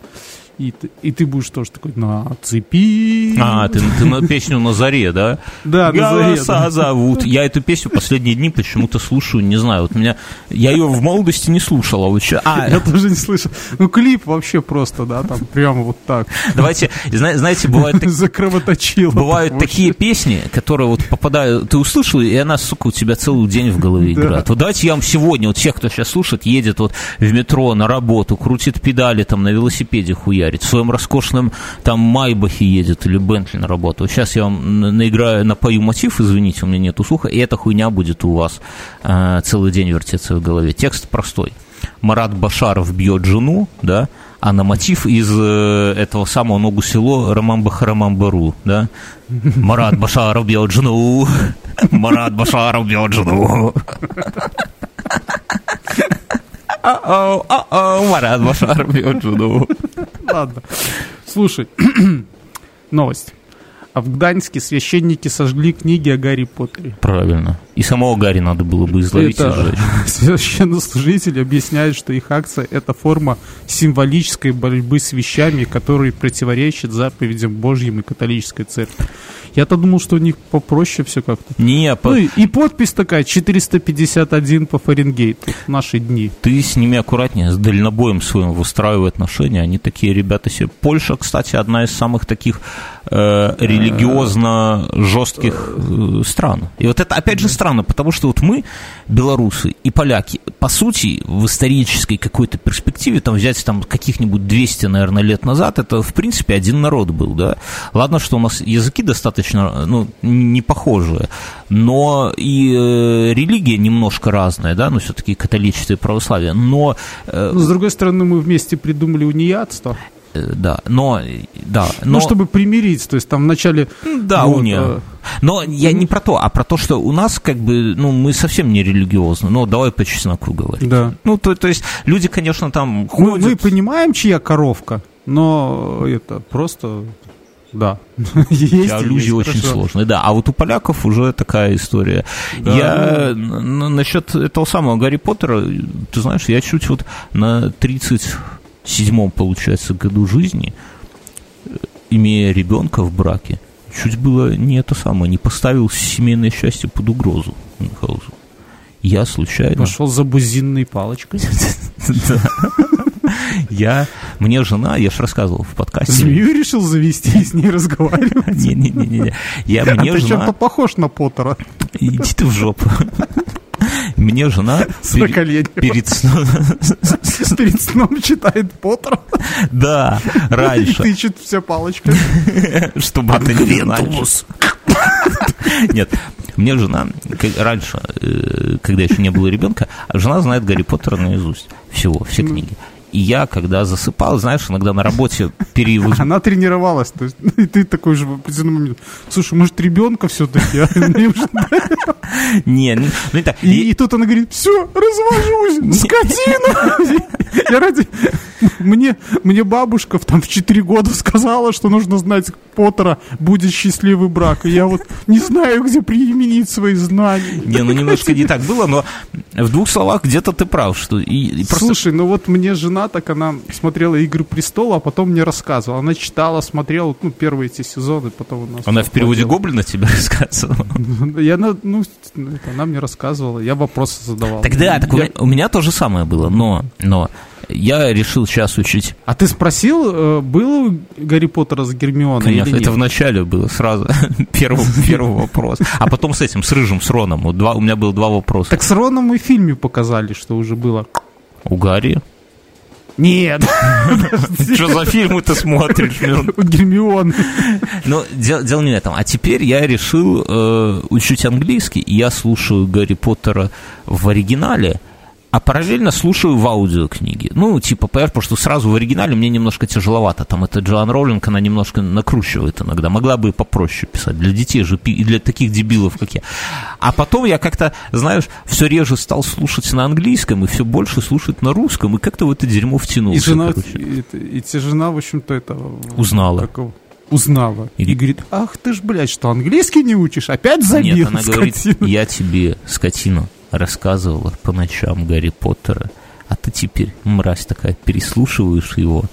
И ты, и ты будешь тоже такой на цепи. А, ты, ты на песню на заре, да? Да, на заре, Голоса зовут. Я эту песню последние дни почему-то слушаю, не знаю. Вот меня, я ее в молодости не слушал, а вот А, Я тоже не слышал. Ну, клип вообще просто, да, там прямо вот так. давайте, зна- знаете, бывают так- Закровоточило. Бывают так такие песни, которые вот попадают, ты услышал, и она, сука, у тебя целый день в голове играет. Вот давайте я вам сегодня, вот всех, кто сейчас слушает, едет вот в метро на работу, крутит педали, там на велосипеде хуярит, в своем роскошном там Майбахе едет или Бентли на работу. Сейчас я вам на- наиграю, напою мотив, извините, у меня нет слуха, и эта хуйня будет у вас э, целый день вертеться в голове. Текст простой. Марат Башаров бьет жену, да, а на мотив из э, этого самого ногу село Роман Бахарамамбару, да. Марат Башаров бьет жену, Марат Башаров бьет жену. А-оу, а-оу, Марат Башаров. Ладно. Слушай, новость. А в Гданьске священники сожгли книги о Гарри Поттере. Правильно. И самого Гарри надо было бы изловить и Это сжечь. священнослужители объясняют, что их акция – это форма символической борьбы с вещами, которые противоречат заповедям Божьим и католической церкви. Я-то думал, что у них попроще все как-то. Не, по- Ну и, и подпись такая 451 по Фаренгейту в наши дни. ты с ними аккуратнее, с дальнобоем своим выстраивай отношения. Они такие ребята себе. Польша, кстати, одна из самых таких э, религиозно жестких э, стран. И вот это опять же странно, потому что вот мы, белорусы и поляки, по сути, в исторической какой-то перспективе, там взять там каких-нибудь 200, наверное, лет назад, это в принципе один народ был, да. Ладно, что у нас языки достаточно, ну, не похожие, но и э, религия немножко разная, да, ну, все-таки католичество и православие, но э, Но, с другой стороны, мы вместе придумали униатство. Э, Да, но, да, но, Ну, чтобы примирить, то есть там вначале... да, вот, уния. э, Но я не про то, а про то, что у нас как бы, ну, мы совсем не религиозны, ну, давай по чесноку говорить. Да. Ну, то, то есть люди, конечно, там Мы, ходят... мы понимаем, чья коровка, но это просто... Да. Есть, есть, очень хорошо. сложные, да. А вот у поляков уже такая история. Да, я насчет этого самого Гарри Поттера, ты знаешь, я чуть вот на 37-м, получается, году жизни, э, имея ребенка в браке, чуть было не это самое, не поставил семейное счастье под угрозу Мюнхгаузу. Я случайно... Пошел за бузинной палочкой. Я, мне жена, я же рассказывал в подкасте. Змею решил завести и с ней разговаривать. Не-не-не, я А мне ты жена... чем-то похож на Поттера. Иди ты в жопу. Мне жена перед сном... Перед сном читает Поттера. Да, И раньше, тычет все палочкой. чтобы это не. Нет, мне жена, раньше, э, когда еще не было ребенка, жена знает Гарри Поттера наизусть. Всего, все книги. И я, когда засыпал, знаешь, иногда на работе перевоз... Она тренировалась. То есть, и ты такой же в определенный момент. Слушай, может, ребенка все-таки? Не, ну так. И, и тут она говорит, все, развожусь, скотина. Я ради... Мне, мне бабушка в- там в 4 года сказала, что нужно знать Поттера, будет счастливый брак. И я вот не знаю, где применить свои знания. Не, ну немножко не так было, но в двух словах где-то ты прав, что и, и просто Слушай, ну вот мне жена, так она смотрела «Игры престола», а потом мне рассказывала. Она читала, смотрела, ну, первые эти сезоны, потом у нас... она в переводе. Гоблина тебе рассказывала. Я, ну, она мне рассказывала, я вопросы задавал. Тогда так Я- у меня то же самое было, но, но я решил сейчас учить. А ты спросил, э, было у Гарри Поттера с Гермионой Конечно, или нет? это в начале было сразу первый, первый вопрос. А потом с этим, с Рыжим, с Роном. Два, у меня было два вопроса. Так с Роном и в фильме показали, что уже было. У Гарри. Нет, Что за фильмы ты смотришь? Гермионы. Ну, дело, дело не в этом. А теперь я решил э, учить английский, и я слушаю Гарри Поттера в оригинале, а параллельно слушаю в аудиокниге. Ну, типа, понимаешь, потому что сразу в оригинале мне немножко тяжеловато. Там это Джоан Роулинг, она немножко накручивает иногда. Могла бы и попроще писать. Для детей же, и для таких дебилов, как я. А потом я как-то, знаешь, все реже стал слушать на английском, и все больше слушать на русском, и как-то в это дерьмо втянулся. И жена, и, и те жена, в общем-то, это... Узнала. как его, узнала. И- И, говорит, ах ты ж, блядь, что, английский не учишь? Опять забил, Нет, она говорит, скотина». я тебе, скотина, рассказывала по ночам Гарри Поттера, а ты теперь, мразь такая, переслушиваешь его,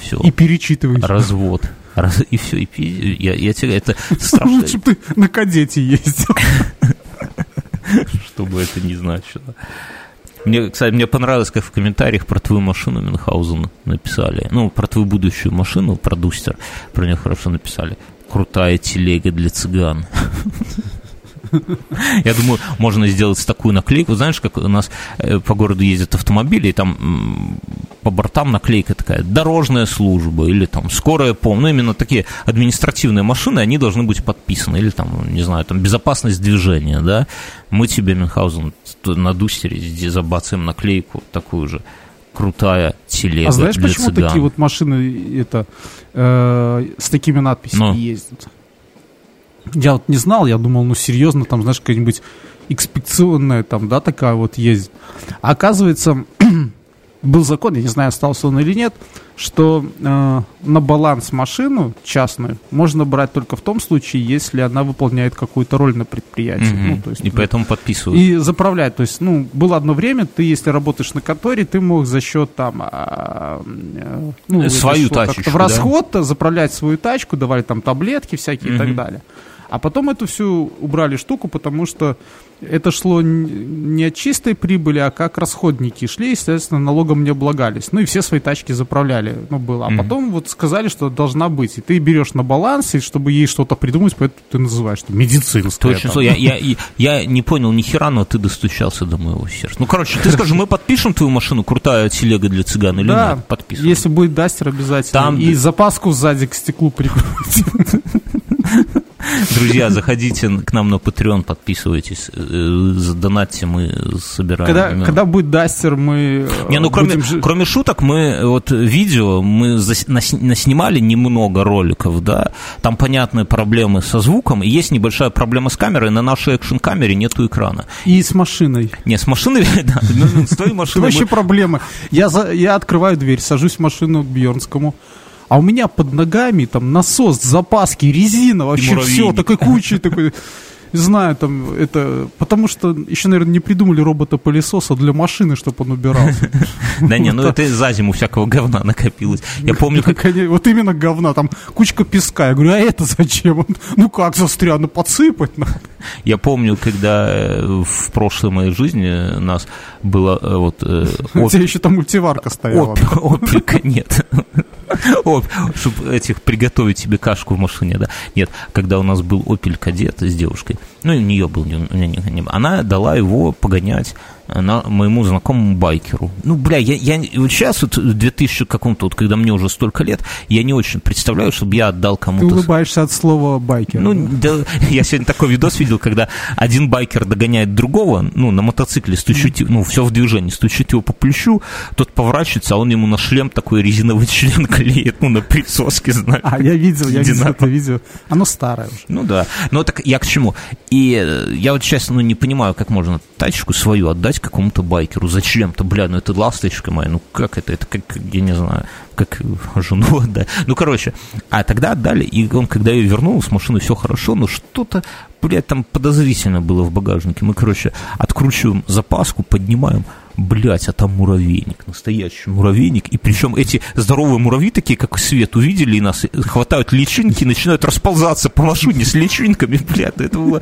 все, И перечитываешь. развод. Раз- и все, и пи- я, я тебе, это страшно, Лучше бы ты на кадете ездил. чтобы это не значило. Мне, кстати, мне понравилось, как в комментариях про твою машину Мюнхгаузен написали. Ну, про твою будущую машину, про Дустер, про нее хорошо написали. Крутая телега для цыган. Я думаю, можно сделать такую наклейку. Знаешь, как у нас э, по городу ездят автомобили, и там по бортам наклейка такая «Дорожная служба» или там «Скорая помощь». Ну, именно такие административные машины, они должны быть подписаны. Или там, не знаю, там «Безопасность движения», да. Мы тебе, Мюнхгаузен, на Дустере забацаем наклейку такую же. Крутая телега А знаешь, почему цыган. такие вот машины это, э, с такими надписями Ну. ездят? Я вот не знал, я думал, ну серьезно, там, знаешь, какая-нибудь экспедиционная там, да, такая вот ездит. А оказывается, был закон, я не знаю, остался он или нет, что э, на баланс машину частную можно брать только в том случае, если она выполняет какую-то роль на предприятии. Мгм. Ну, то есть, И поэтому подписывают. и заправлять. То есть, ну, было одно время, ты, если работаешь на конторе, ты мог за счет там, э, ну, Свою тачечку, в расход заправлять свою тачку, давали там таблетки всякие и так далее. А потом эту всю убрали штуку, потому что это шло не от чистой прибыли, а как расходники шли, естественно, налогом не облагались. Ну и все свои тачки заправляли, ну было. А Мгм. потом вот сказали, что должна быть. И ты берешь на баланс, и чтобы ей что-то придумать, поэтому ты называешь что медицинское. Точно, я, я, я, не понял ни хера, но ты достучался до моего сердца. Ну, короче, ты скажи, мы подпишем твою машину, крутая телега для цыган или Да, нет? Подписываем. Если будет дастер, обязательно. Там- И запаску сзади к стеклу прикрутить. Друзья, заходите к нам на Patreon, подписывайтесь, э, задонатьте, мы собираем. Когда, именно. когда будет дастер, мы э, Не, ну кроме, будем жи- кроме шуток, мы э, вот видео, мы зас- нас- наснимали немного роликов, да, там понятные проблемы со звуком, и есть небольшая проблема с камерой, на нашей экшн-камере нету экрана. И с машиной. Не, с машиной, да, ну, с твоей машиной вообще мы- проблема. Я, за, я открываю дверь, сажусь в машину к Бьернскому. А у меня под ногами там насос, запаски, резина, вообще все, такой кучей, такой, не знаю, там, это, потому что еще, наверное, не придумали робота-пылесоса для машины, чтобы он убирался. Да не, ну это за зиму всякого говна накопилось. Я помню, как Вот именно говна, там кучка песка. Я говорю, а это зачем? Ну как застрял, ну подсыпать надо. Я помню, когда э, в прошлой моей жизни у нас было э, вот э, У тебя еще там мультиварка стояла. оп- опелька, нет. Чтобы этих приготовить себе кашку в машине, да. Нет, когда у нас был Opel Кадет с девушкой, ну, и у нее был, у меня не- она дала его погонять на моему знакомому байкеру. Ну, бля, я, я вот сейчас, вот, в 2000 каком-то, вот, когда мне уже столько лет, я не очень представляю, чтобы я отдал Ты кому-то... улыбаешься от слова байкер. Ну, да, я сегодня такой видос видел, когда один байкер догоняет другого, ну, на мотоцикле стучит, ну, все в движении, стучит его по плечу, тот поворачивается, а он ему на шлем такой резиновый член клеит, ну, на присоске, знаешь. А, я видел, я видел это видео. Оно старое уже. Ну да, но так я к чему? И э, я вот сейчас, ну, не понимаю, как можно тачку свою отдать какому-то байкеру. Зачем-то, бля, ну это ласточка моя, ну как это? Это как, я не знаю, как жену отдать. Ну, короче, а тогда отдали, и он, когда ее вернул, с машиной все хорошо, но что-то, блядь, там подозрительно было в багажнике. Мы, короче, откручиваем запаску, поднимаем, Блять, а там муравейник, настоящий муравейник. И причем эти здоровые муравьи, такие как свет, увидели нас, хватают личинки и начинают расползаться по машине с личинками. Блядь, это было...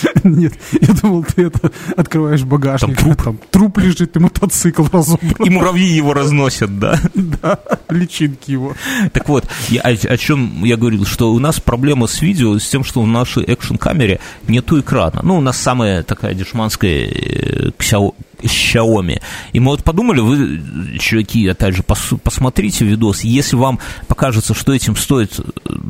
Нет, я думал, ты это открываешь багажник. Там труп. Там труп лежит, и мотоцикл разобран. И муравьи его разносят, да? Да, личинки его. Так вот, я, о, о чем я говорил, что у нас проблема с видео, с тем, что в нашей экшн-камере нету экрана. Ну, у нас самая такая дешманская э, Xiaomi. И мы вот подумали, вы, чуваки, опять же, пос- посмотрите видос, если вам покажется, что этим стоит э,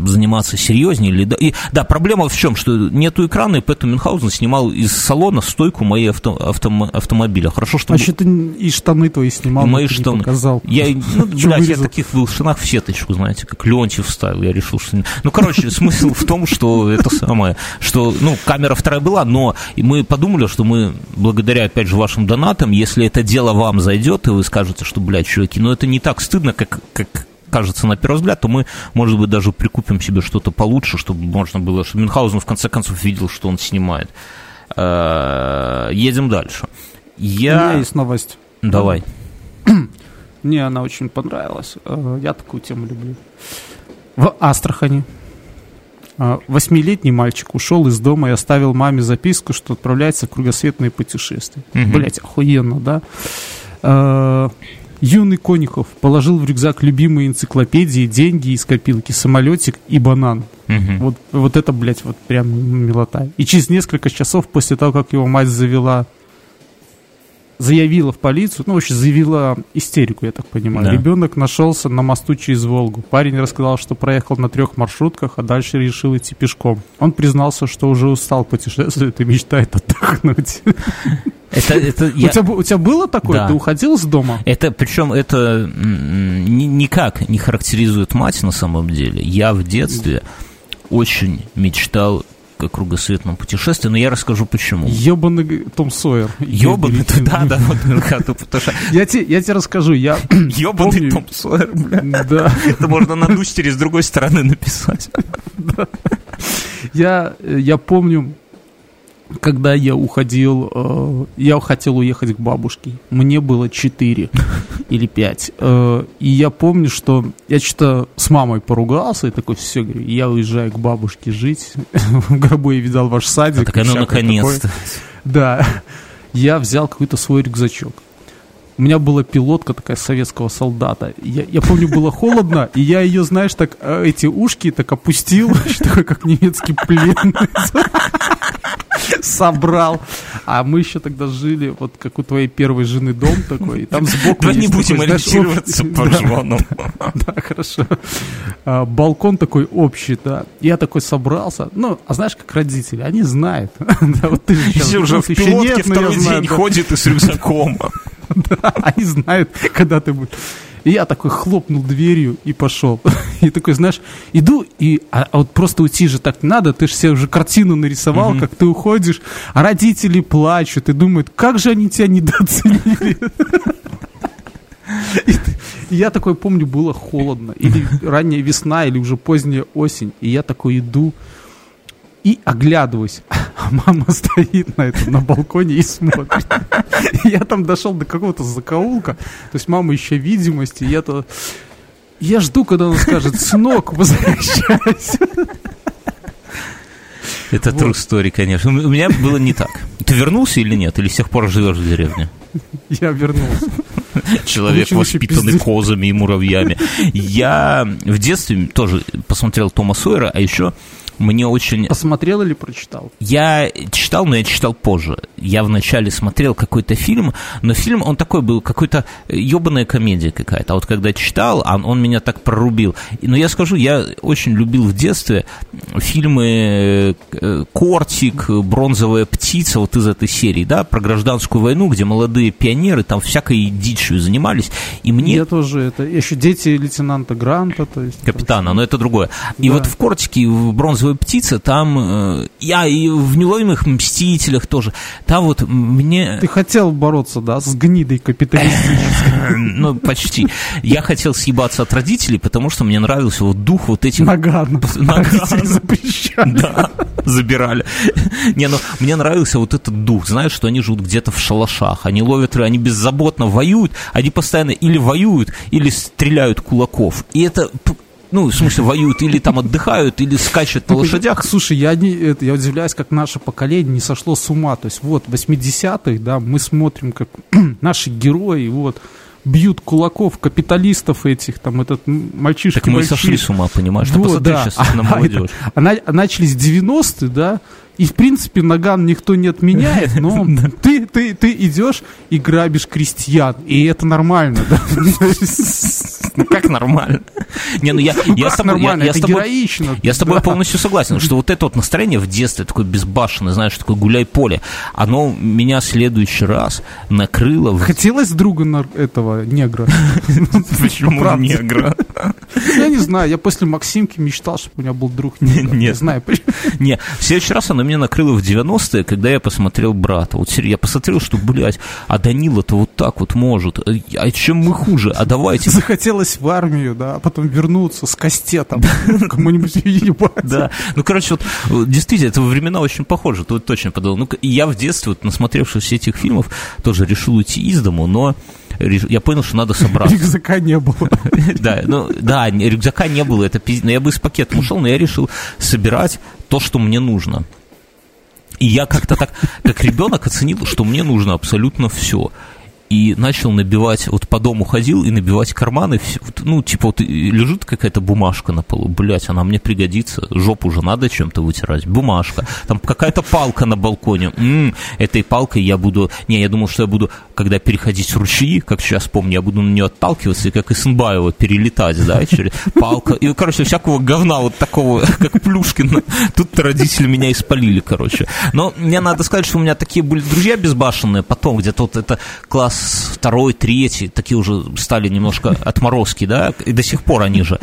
заниматься серьезнее, или да, и, да, проблема в чем, что нету экрана, и поэтому Мюнхгаузен снимал из салона стойку моей авто, автом- автомобиля. Хорошо, что А ты и штаны твои снимал, и мои штаны. показал. Я, ну, блядь, я таких был в штанах в сеточку, знаете, как Леонтьев вставил. Я решил, что... Ну, короче, смысл в том, что это самое, что, ну, камера вторая была, но мы подумали, что мы, благодаря, опять же, вашим донатам, если это дело вам зайдет, и вы скажете, что, блядь, чуваки, ну, это не так стыдно, как, как кажется на первый взгляд, то мы, может быть, даже прикупим себе что-то получше, чтобы можно было, чтобы Мюнхгаузен в конце концов видел, что он снимает. Э, Едем дальше. У меня Я... есть новость. Давай. Мне она очень понравилась. Э, Я такую тему люблю. В Астрахани восьмилетний мальчик ушел из дома и оставил маме записку, что отправляется в кругосветное путешествие. Мгм. Блять, охуенно, да? Э, Юный Конюхов положил в рюкзак любимые энциклопедии, деньги из копилки, самолетик и банан. Мгм. Вот, вот это, блядь, вот прям милота. И через несколько часов после того, как его мать завела, заявила в полицию, ну, вообще заявила истерику, я так понимаю. Да. Ребенок нашелся на мосту через Волгу. Парень рассказал, что проехал на трех маршрутках, а дальше решил идти пешком. Он признался, что уже устал путешествовать и мечтает отдохнуть. Это, это, У, я- тебя, бу- у тебя было такое? Да. Ты уходил с дома? это причем это ни- никак не характеризует мать на самом деле. Я в детстве очень мечтал кругосветном путешествии, но я расскажу почему. Ебаный Том Сойер. Ебаный, да, да, вот. Я тебе, расскажу, я Ебаный Том Сойер, бля. Да. Это можно на дустере с другой стороны написать. Я, я помню, когда я уходил, э, я хотел уехать к бабушке. Мне было 4 или 5. Э, и я помню, что я что-то с мамой поругался и такой, все, говорю, я уезжаю к бабушке жить. В гробу я видал ваш садик. А так оно наконец-то. Да. Я взял какой-то свой рюкзачок. У меня была пилотка такая советского солдата. Я, я помню, было холодно, и я ее, знаешь, так э, эти ушки так опустил, такой как немецкий пленный собрал. А мы еще тогда жили, вот как у твоей первой жены дом такой, и там сбоку Давай не будем ориентироваться по женам. Да, хорошо. А, балкон такой общий, да. Я такой собрался. Ну, а знаешь, как родители, они знают. Да, вот ты сейчас уже в пилотке второй день ходит и с рюкзаком. Они знают, когда ты будешь. И я такой хлопнул дверью и пошел. И такой, знаешь, иду, и, а, а вот просто уйти же так надо, ты же себе уже картину нарисовал, mm-hmm. как ты уходишь, а родители плачут и думают, как же они тебя недооценили. И я такой помню, было холодно, или ранняя весна, или уже поздняя осень, и я такой иду, и оглядываюсь, а мама стоит на этом, на балконе и смотрит. Я там дошел до какого-то закоулка, то есть мама еще видимости, я-то... Я жду, когда он скажет, сынок, возвращайся. Это вот. true story, конечно. У меня было не так. Ты вернулся или нет? Или с тех пор живешь в деревне? Я вернулся. Человек, воспитанный козами и муравьями. Я в детстве тоже посмотрел Тома Сойера, а еще мне очень... Посмотрел или прочитал? Я читал, но я читал позже. Я вначале смотрел какой-то фильм, но фильм, он такой был, какой-то ебаная комедия какая-то. А вот когда читал, он, он меня так прорубил. Но я скажу, я очень любил в детстве фильмы э, «Кортик», «Бронзовая птица», вот из этой серии, да, про гражданскую войну, где молодые пионеры там всякой дичью занимались. И мне... Я тоже это... Еще дети лейтенанта Гранта, то есть... Капитана, но это другое. И да. вот в «Кортике», в «Бронзовой птица, там э, я и в неуловимых мстителях тоже. Там вот мне... Ты хотел бороться, да, с гнидой капиталистической? Ну, почти. Я хотел съебаться от родителей, потому что мне нравился вот дух вот этих... Наган. Наган. запрещали. Да, забирали. Не, ну, мне нравился вот этот дух. Знаешь, что они живут где-то в шалашах. Они ловят, они беззаботно воюют. Они постоянно или воюют, или стреляют кулаков. И это ну, в смысле, воюют или там отдыхают, или скачут на ну, лошадях. Слушай, я, не, это, я удивляюсь, как наше поколение не сошло с ума. То есть вот 80-х, да, мы смотрим, как наши герои, вот, бьют кулаков капиталистов этих, там этот мальчишка. Так мы сошли с ума, понимаешь? Вот, посмотри да. сейчас на молодежь. А, а, а начались 90-е, да, и, в принципе, наган никто не отменяет, но ты, ты, ты идешь и грабишь крестьян, и это нормально, да? Ну, как нормально? Не, ну я, ну, я с тобой, я, я, с тобой, героично. Я с тобой да. полностью согласен, что вот это вот настроение в детстве, такое безбашенное, знаешь, такое гуляй-поле, оно меня в следующий раз накрыло... Хотелось друга на этого негра. Почему негра? Я не знаю, я после Максимки мечтал, чтобы у меня был друг негр. Не знаю. Не, в следующий раз оно меня накрыло в 90-е, когда я посмотрел «Брата». Вот я посмотрел, что, блядь, а Данила-то вот так вот может. А чем мы хуже? А давайте... Захотелось в армию, да, а потом вернуться с кастетом кому-нибудь ебать. Да, ну, короче, вот действительно, это времена очень похожи, тут точно подал. Ну, я в детстве, вот, насмотревшись этих фильмов, тоже решил уйти из дому, но я понял, что надо собраться. Рюкзака не было. Да, ну, да, рюкзака не было, это пиздец. Я бы с пакетом ушел, но я решил собирать то, что мне нужно. И я как-то так, как ребенок оценил, что мне нужно абсолютно все и начал набивать, вот по дому ходил и набивать карманы, ну, типа вот лежит какая-то бумажка на полу, блядь, она мне пригодится, жопу уже надо чем-то вытирать, бумажка, там какая-то палка на балконе, м-м, этой палкой я буду, не, я думал, что я буду, когда переходить ручьи, как сейчас помню, я буду на нее отталкиваться и как Исенбаева перелетать, да, через палка, и, короче, всякого говна вот такого, как Плюшкин, тут родители меня испалили, короче, но мне надо сказать, что у меня такие были друзья безбашенные, потом где-то вот это класс второй, третий, такие уже стали немножко отморозки, да, и до сих пор они же,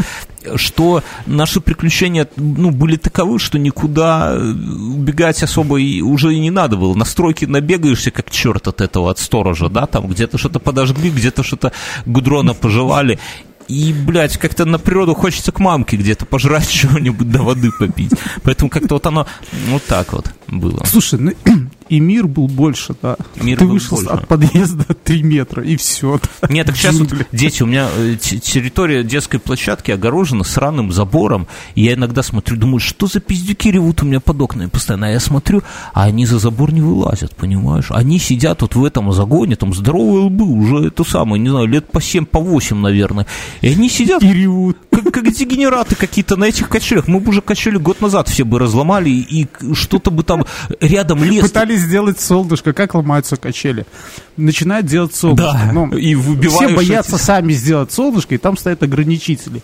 что наши приключения, ну, были таковы, что никуда убегать особо и уже и не надо было. На стройке набегаешься, как черт от этого, от сторожа, да, там где-то что-то подожгли, где-то что-то гудрона пожевали, и, блядь, как-то на природу хочется к мамке где-то пожрать чего-нибудь, до воды попить. Поэтому как-то вот оно вот так вот было. Слушай, ну и мир был больше, да. Мир Ты был вышел больше. от подъезда 3 метра, и все. Нет, так сейчас вот, дети, у меня э, территория детской площадки огорожена сраным забором, и я иногда смотрю, думаю, что за пиздюки ревут у меня под окнами постоянно, а я смотрю, а они за забор не вылазят, понимаешь? Они сидят вот в этом загоне, там здоровые лбы, уже это самое, не знаю, лет по 7, по 8, наверное, и они сидят И ревут. как, как дегенераты какие-то на этих качелях. Мы бы уже качели год назад все бы разломали, и что-то бы там рядом лес. Пытались сделать солнышко, как ломаются качели. Начинают делать солнышко. Да, Ну, и Все боятся сами сделать солнышко, и там стоят ограничители.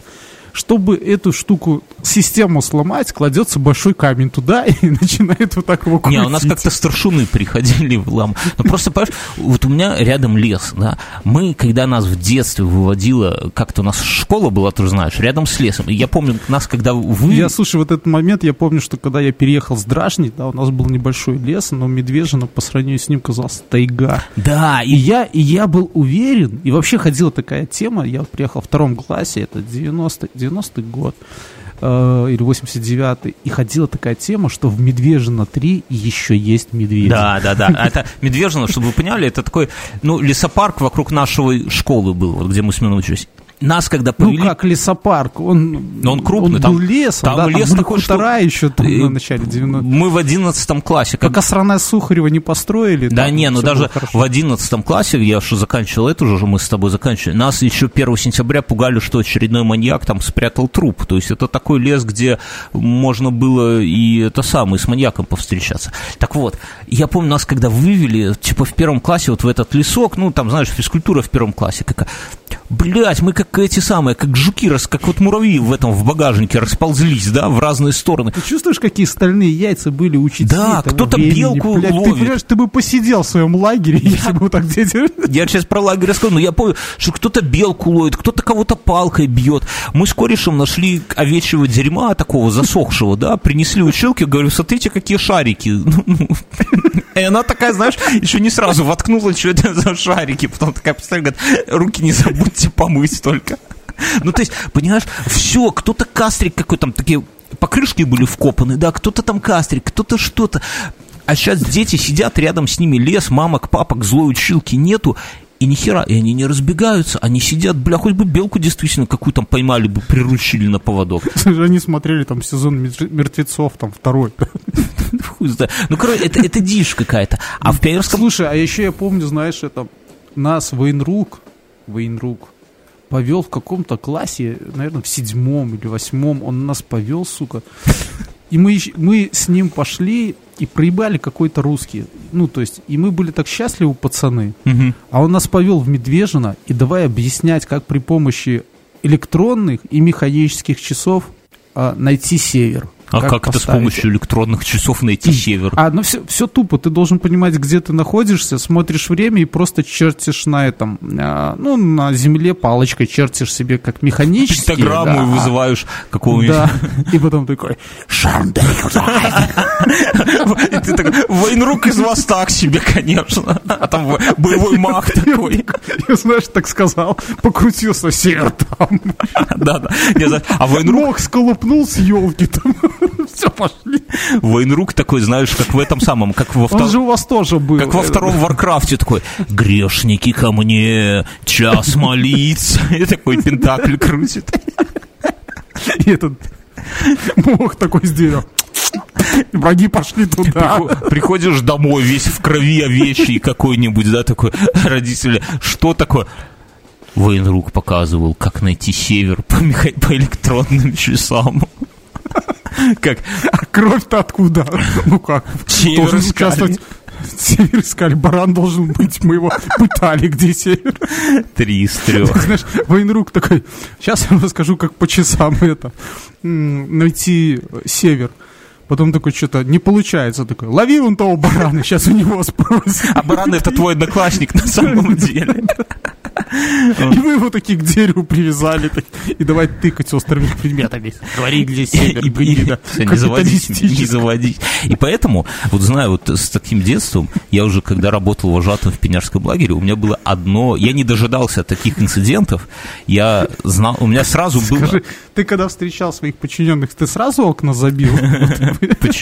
Чтобы эту штуку, систему сломать, кладется большой камень туда и начинает вот так его Не, крутить. у нас как-то старшуны приходили в лам. Ну просто, понимаешь, вот у меня рядом лес, да. Мы, когда нас в детстве выводило, как-то у нас школа была, ты знаешь, рядом с лесом. И я помню, нас когда вы... Я, слушай, вот этот момент, я помню, что когда я переехал с Дражни, да, у нас был небольшой лес, но Медвежина по сравнению с ним казался тайга. Да, И и я, и я был уверен, и вообще ходила такая тема, я вот приехал в втором классе, это 90, 90-й год, э, или 89-й, и ходила такая тема, что в Медвежино 3 еще есть медведи. Да, да, да. Это Медвежьино, чтобы вы поняли, это такой, ну, лесопарк вокруг нашей школы был, вот где мы с учились. Нас, когда Ну повели... как лесопарк, он, Но он крупный, он там- был лесом, там да, лес были такой, что- хутора еще там на начале 90-х. Мы в одиннадцатом классе, как Пока срана Сухарева не построили. Да там не, ну даже в одиннадцатом классе, я что заканчивал это уже, мы с тобой заканчивали, нас еще 1 сентября пугали, что очередной маньяк там спрятал труп. То есть это такой лес, где можно было и это самое, с маньяком повстречаться. Так вот, я помню, нас когда вывели, типа в первом классе вот в этот лесок, ну там, знаешь, физкультура в первом классе какая. Блять, мы как эти самые, как жуки, как вот муравьи в этом, в багажнике расползлись, да, в разные стороны. Ты чувствуешь, какие стальные яйца были у учителей? Да, кто-то белку Блядь, Ты ловит. понимаешь, ты бы посидел в своем лагере, если бы так дети... Я сейчас про лагерь рассказал, но я помню, что кто-то белку ловит, кто-то кого-то палкой бьет. Мы с корешем нашли овечьего дерьма такого засохшего, да, принесли училки, говорю, смотрите, какие шарики. И она такая, знаешь, еще не сразу воткнула, что это за шарики. Потом такая говорит, руки не забудьте помыть только. Ну, то есть, понимаешь, все, кто-то кастрик какой там, такие покрышки были вкопаны, да, кто-то там кастрик, кто-то что-то. А сейчас дети сидят рядом с ними лес, мамок, папок, злой училки нету, и ни хера, и они не разбегаются, они сидят, бля, хоть бы белку действительно какую там поймали бы, приручили на поводок. Они смотрели там сезон мертв- мертвецов, там второй. Ну, короче, это, это дичь какая-то. А в пионерском... Слушай, а еще я помню, знаешь, это нас Вейнрук, Вейнрук, повел в каком-то классе, наверное, в седьмом или восьмом, он нас повел, сука. И мы, мы с ним пошли и проебали какой-то русский. Ну, то есть, и мы были так счастливы, пацаны. Мгм. А он нас повел в Медвежино и давай объяснять, как при помощи электронных и механических часов а, найти север. А как, это с помощью электронных часов найти север? А, ну все, все тупо. Ты должен понимать, где ты находишься, смотришь время и просто чертишь на этом, а, ну, на земле палочкой чертишь себе как механически. Пиктограмму да, и вызываешь какого-нибудь... Да, и потом такой, ты такой, военрук из вас так себе, конечно. А там во- боевой маг такой. я, знаешь, так сказал, покрутился север там. Да, да. Не знаю, А военрук, мох сколупнул с елки там. Все, пошли. военрук такой, знаешь, как в этом самом, как во втором... же у вас тоже был. Как во втором Варкрафте такой, грешники ко мне, час молиться. И такой пентакль крутит. И этот мох такой с дерева. Враги пошли туда. Прихо- Приходишь домой весь в крови овечий какой-нибудь, да, такой, родители, что такое? Военрук показывал, как найти север по, меха- по электронным часам. Как А кровь-то откуда? Ну как? Должен участвовать. Север искали, баран должен быть, мы его пытали, где север. три из трех. Знаешь, военрук такой, сейчас я расскажу, как по часам это, найти север. Потом такой что-то не получается, такой, лови он того барана, сейчас у него спросим. А баран это твой одноклассник на самом деле. И вы его такие к дереву привязали, и давай тыкать острыми предметами. Говори, где север, не заводись, не заводись. И поэтому, вот знаю, вот с таким детством, я уже когда работал вожатым в пионерском лагере, у меня было одно, я не дожидался таких инцидентов, я знал, у меня сразу было... Скажи, ты когда встречал своих подчиненных, ты сразу окна забил?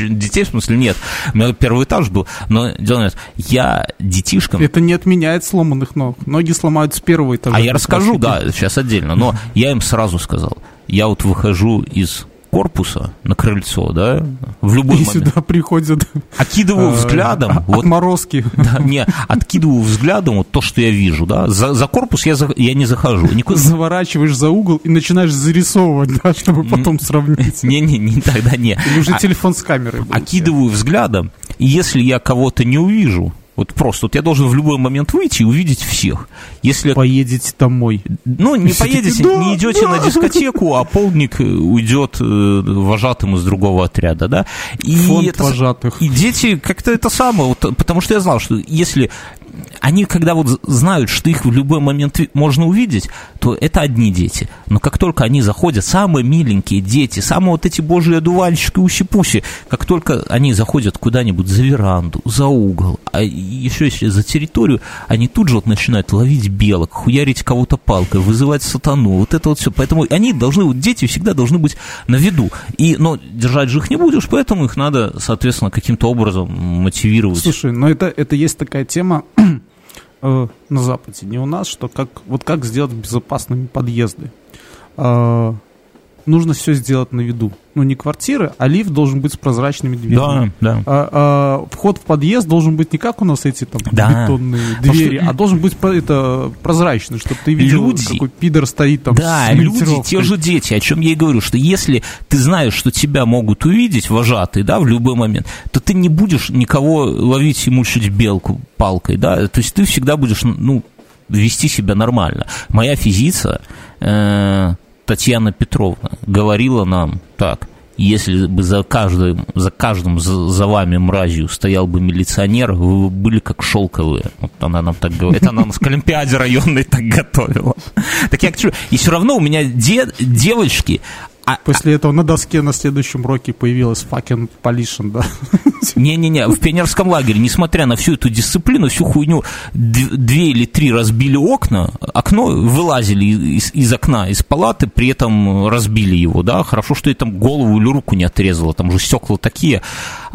Детей, в смысле, нет. У меня первый этаж был, но дело я детишкам... Это не отменяет сломанных ног. Ноги сломают с первого этажа. А я расскажу, да, сейчас отдельно, но я им сразу сказал, я вот выхожу из корпуса на крыльцо, да, в любой и момент. сюда приходят... Окидываю а, взглядом... вот, отморозки. Да, не, откидываю взглядом вот то, что я вижу, да. За, за корпус я, за, я не захожу. Никуда... Заворачиваешь за угол и начинаешь зарисовывать, да, чтобы потом сравнить. Не-не, не тогда не. Или уже а, телефон с камерой. Окидываю взглядом, и если я кого-то не увижу, вот просто, вот я должен в любой момент выйти и увидеть всех. Если... Поедете домой. Ну, не поедете, да, не идете да. на дискотеку, а полдник э, уйдет э, вожатым из другого отряда, да? И Фонд это, вожатых. И дети как-то это самое, вот, потому что я знал, что если они, когда вот знают, что их в любой момент можно увидеть, то это одни дети. Но как только они заходят, самые миленькие дети, самые вот эти божьи одуванчики, уси-пуси, как только они заходят куда-нибудь за веранду, за угол, а еще если за территорию, они тут же вот начинают ловить белок, хуярить кого-то палкой, вызывать сатану, вот это вот все. Поэтому они должны, вот дети всегда должны быть на виду. И, но держать же их не будешь, поэтому их надо, соответственно, каким-то образом мотивировать. Слушай, но это, это есть такая тема, э, на Западе, не у нас, что как, вот как сделать безопасными подъезды. Э, нужно все сделать на виду ну, не квартиры, а лифт должен быть с прозрачными дверями. Да, да. А, а, вход в подъезд должен быть не как у нас эти там да. бетонные двери, что... а должен быть это прозрачный, чтобы ты видел, люди... какой пидор стоит там Да, люди, те же дети, о чем я и говорю, что если ты знаешь, что тебя могут увидеть вожатые, да, в любой момент, то ты не будешь никого ловить и мучить белку палкой, да, то есть ты всегда будешь, ну, вести себя нормально. Моя физица, э, Татьяна Петровна говорила нам так, если бы за каждым, за каждым за, за вами мразью стоял бы милиционер, вы были как шелковые. Вот она нам так говорит. Это она нас к Олимпиаде районной так готовила. Так я хочу... И все равно у меня де, девочки, а, После этого на доске на следующем уроке появилась fucking полишн, да? Не-не-не, в пионерском лагере, несмотря на всю эту дисциплину, всю хуйню, две или три разбили окна, окно, вылазили из, из окна, из палаты, при этом разбили его, да, хорошо, что я там голову или руку не отрезало, там же стекла такие.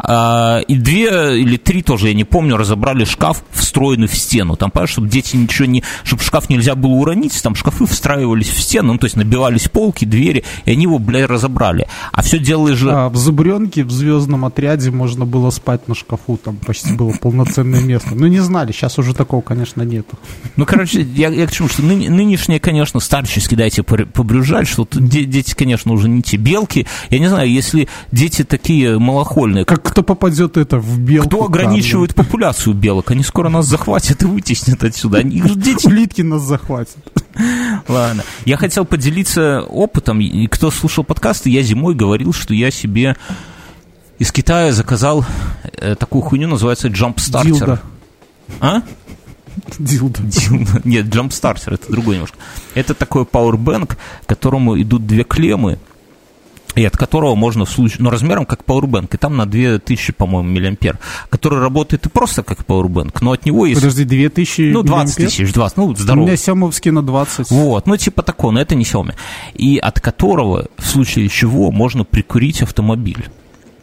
А, и две или три тоже, я не помню, разобрали шкаф, встроенный в стену, там, понимаешь, чтобы дети ничего не, чтобы шкаф нельзя было уронить, там шкафы встраивались в стену, ну, то есть набивались полки, двери, и они его бля, разобрали. А все делали же... А, в Забуренке в звездном отряде можно было спать на шкафу, там почти было полноценное место. Ну, не знали, сейчас уже такого, конечно, нету. Ну, короче, я, я к чему, что ны, нынешние, конечно, старчески дайте побрюжать, что дети, конечно, уже не те белки. Я не знаю, если дети такие малохольные... Как кто попадет это в белку? Кто ограничивает там, популяцию белок? Они скоро нас захватят и вытеснят отсюда. Они, дети... Улитки нас захватят. Ладно. Я хотел поделиться опытом. И кто слушал подкасты, я зимой говорил, что я себе из Китая заказал э, такую хуйню, называется Jump Starter. Дилда. А? Дилда. Дилда. Нет, Jump Starter, это другой немножко. Это такой Powerbank, к которому идут две клеммы, и от которого можно в случае, ну, размером как Powerbank, и там на 2000, по-моему, миллиампер, который работает и просто как Powerbank, но от него есть... Подожди, 2000 Ну, 20 тысяч, 20, ну, здорово. У меня Xiaomi на 20. Вот, ну, типа такого, но это не Xiaomi. И от которого, в случае чего, можно прикурить автомобиль.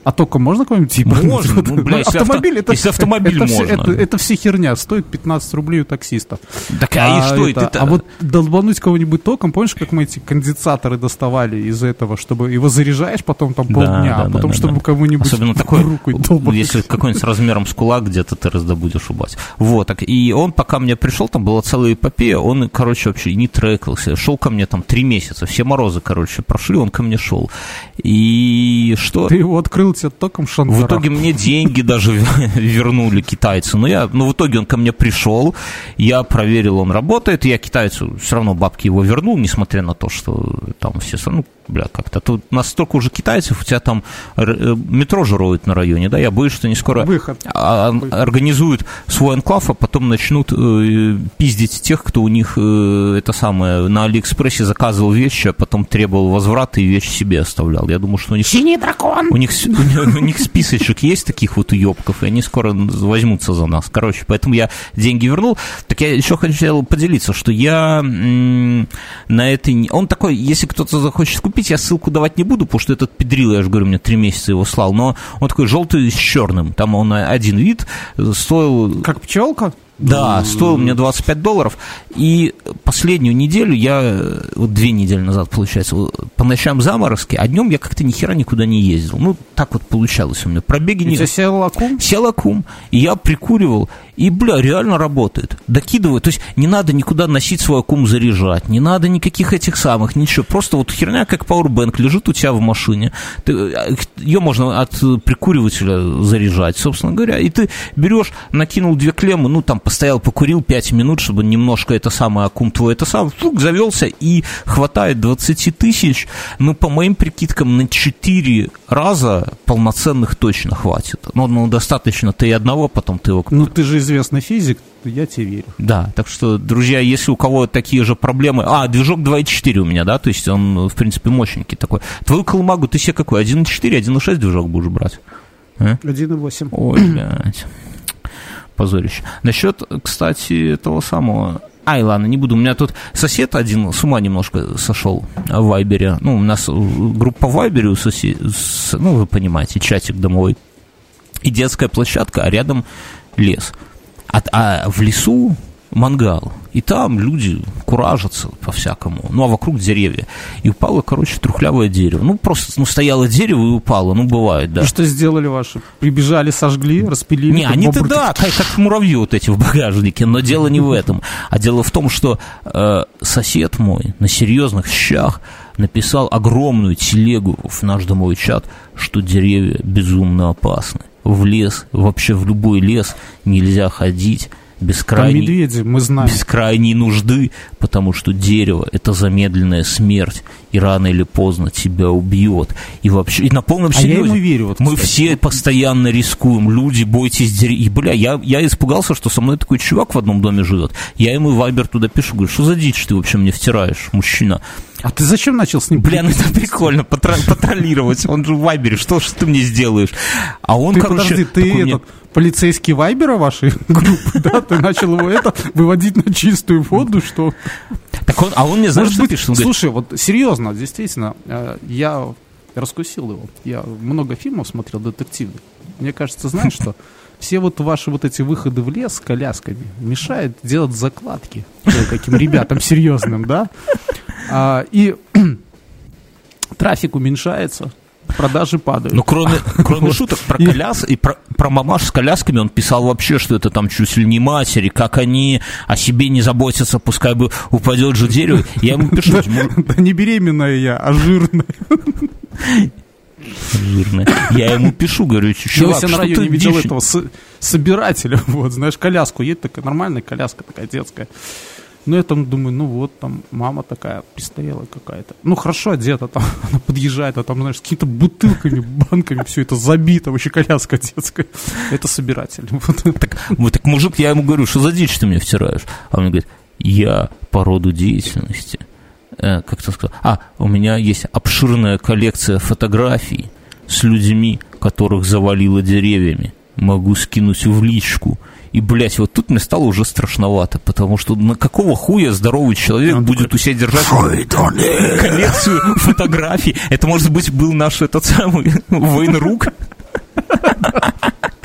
А только можно какой-нибудь тип? Можно, ну, бля, если автомобиль, авто, это, если автомобиль это, можно. Это, это, это все херня, стоит 15 рублей у таксистов. Так, а, а и что это? это? А вот долбануть кого-нибудь током, помнишь, как мы эти конденсаторы доставали из этого, чтобы его заряжаешь потом там полдня, да, да, а потом, да, чтобы да. кому-нибудь Особенно такой, руку долбануть. Если какой-нибудь с размером с кулак где-то ты раздобудешь убать. Вот, так, и он пока мне пришел, там была целая эпопея, он, короче, вообще не трекался, шел ко мне там три месяца, все морозы, короче, прошли, он ко мне шел. И что? Ты его открыл тебе током шанс в итоге мне деньги даже вернули китайцы. Но, я, но в итоге он ко мне пришел, я проверил, он работает, я китайцу все равно бабки его вернул, несмотря на то, что там все ну, бля, как-то. Тут настолько уже китайцев, у тебя там э, метро же роют на районе, да, я боюсь, что они скоро Выход. а, Выход. организуют свой анклав, а потом начнут э, пиздить тех, кто у них э, это самое на Алиэкспрессе заказывал вещи, а потом требовал возврата и вещь себе оставлял. Я думаю, что у них... Синий дракон! У них, у них, у них списочек есть таких вот уебков, и они скоро возьмутся за нас. Короче, поэтому я деньги вернул. Так я еще хотел поделиться, что я м, на этой... не- Он такой, если кто-то захочет купить, я ссылку давать не буду, потому что этот педрил, я же говорю, мне три месяца его слал, но он такой желтый с черным. Там он один вид, э, стоил Как пчелка? Да, стоил мне 25 долларов. И последнюю неделю я, вот две недели назад, получается, по ночам заморозки, а днем я как-то ни хера никуда не ездил. Ну, так вот получалось у меня. Пробеги не... тебя сел лакум? Сел аккум, и я прикуривал, и, бля, реально работает. Докидываю, то есть не надо никуда носить свой аккум заряжать, не надо никаких этих самых, ничего. Просто вот херня, как Powerbank, лежит у тебя в машине. ее можно от прикуривателя заряжать, собственно говоря. И ты берешь, накинул две клеммы, ну, там, постоял, покурил 5 минут, чтобы немножко это самое аккум твой, это сам, вдруг завелся, и хватает 20 тысяч, ну, по моим прикидкам, на 4 раза полноценных точно хватит. Ну, ну достаточно ты и одного, потом ты его... Ну, ты же известный физик, я тебе верю. Да, так что, друзья, если у кого такие же проблемы... А, движок 2.4 у меня, да, то есть он, в принципе, мощненький такой. Твою колымагу ты себе какой, 1.4, 1.6 движок будешь брать? А? 1,8. Ой, блядь. Позорище. Насчет, кстати, этого самого... Ай, ладно, не буду. У меня тут сосед один с ума немножко сошел в Вайбере. Ну, у нас группа в Вайбере у соседей, ну, вы понимаете, чатик домовой. И детская площадка, а рядом лес. А, а в лесу мангал. И там люди куражатся по-всякому. Ну, а вокруг деревья. И упало, короче, трухлявое дерево. Ну, просто, ну, стояло дерево и упало. Ну, бывает, да. И что сделали ваши? Прибежали, сожгли, распилили? Не, они-то да, как, как муравьи вот эти в багажнике, но дело не в этом. А дело в том, что э, сосед мой на серьезных щах написал огромную телегу в наш домовой чат, что деревья безумно опасны. В лес, вообще в любой лес нельзя ходить без Там крайней, медведи, мы знаем. без крайней нужды, потому что дерево – это замедленная смерть, и рано или поздно тебя убьет. И вообще, и на полном А я серьезе. ему верю. Вот, Мы кстати. все постоянно рискуем. Люди, бойтесь деревьев. И, бля, я, я испугался, что со мной такой чувак в одном доме живет. Я ему вайбер туда пишу, говорю, что за дичь ты вообще мне втираешь, мужчина? А ты зачем начал с ним? Бля, ну это прикольно, патро- патролировать. Он же в вайбере, что ж ты мне сделаешь? А он, Ты короче... подожди, ты такой этот полицейский вайбера вашей группы, да? Ты начал его это выводить на чистую воду, что... Так он, а он мне, знаешь, Может быть, пишет? Слушай, вот серьезно, действительно, э, я раскусил его. Я много фильмов смотрел детективных. Мне кажется, знаешь что? Все вот ваши вот эти выходы в лес с колясками мешают делать закладки каким ребятам серьезным, да? А, И трафик уменьшается, продажи падают. Ну, кроме, кроме шуток про коляс и про, про мамаш с колясками, он писал вообще, что это там чуть ли не матери, как они о себе не заботятся, пускай бы упадет же дерево. Я ему пишу, Да, «Муж- да не беременная я, а жирная. жирная. Я ему пишу, говорю, Я чувак, себя на районе видел дичь?» этого собирателя, вот, знаешь, коляску, едет такая нормальная коляска, такая детская. Ну, я там думаю, ну вот, там мама такая престарелая какая-то. Ну, хорошо одета, там, она подъезжает, а там, знаешь, с какими-то бутылками, банками, все это забито, вообще коляска детская. Это собиратель. Вот. Вот так мужик, я ему говорю, что за дичь ты мне втираешь? А он говорит, я по роду деятельности, э, как ты сказал, а, у меня есть обширная коллекция фотографий с людьми, которых завалило деревьями. Могу скинуть в личку. И, блядь, вот тут мне стало уже страшновато, потому что на какого хуя здоровый человек Он будет у себя держать коллекцию фотографий? Это, может быть, был наш этот самый военрук?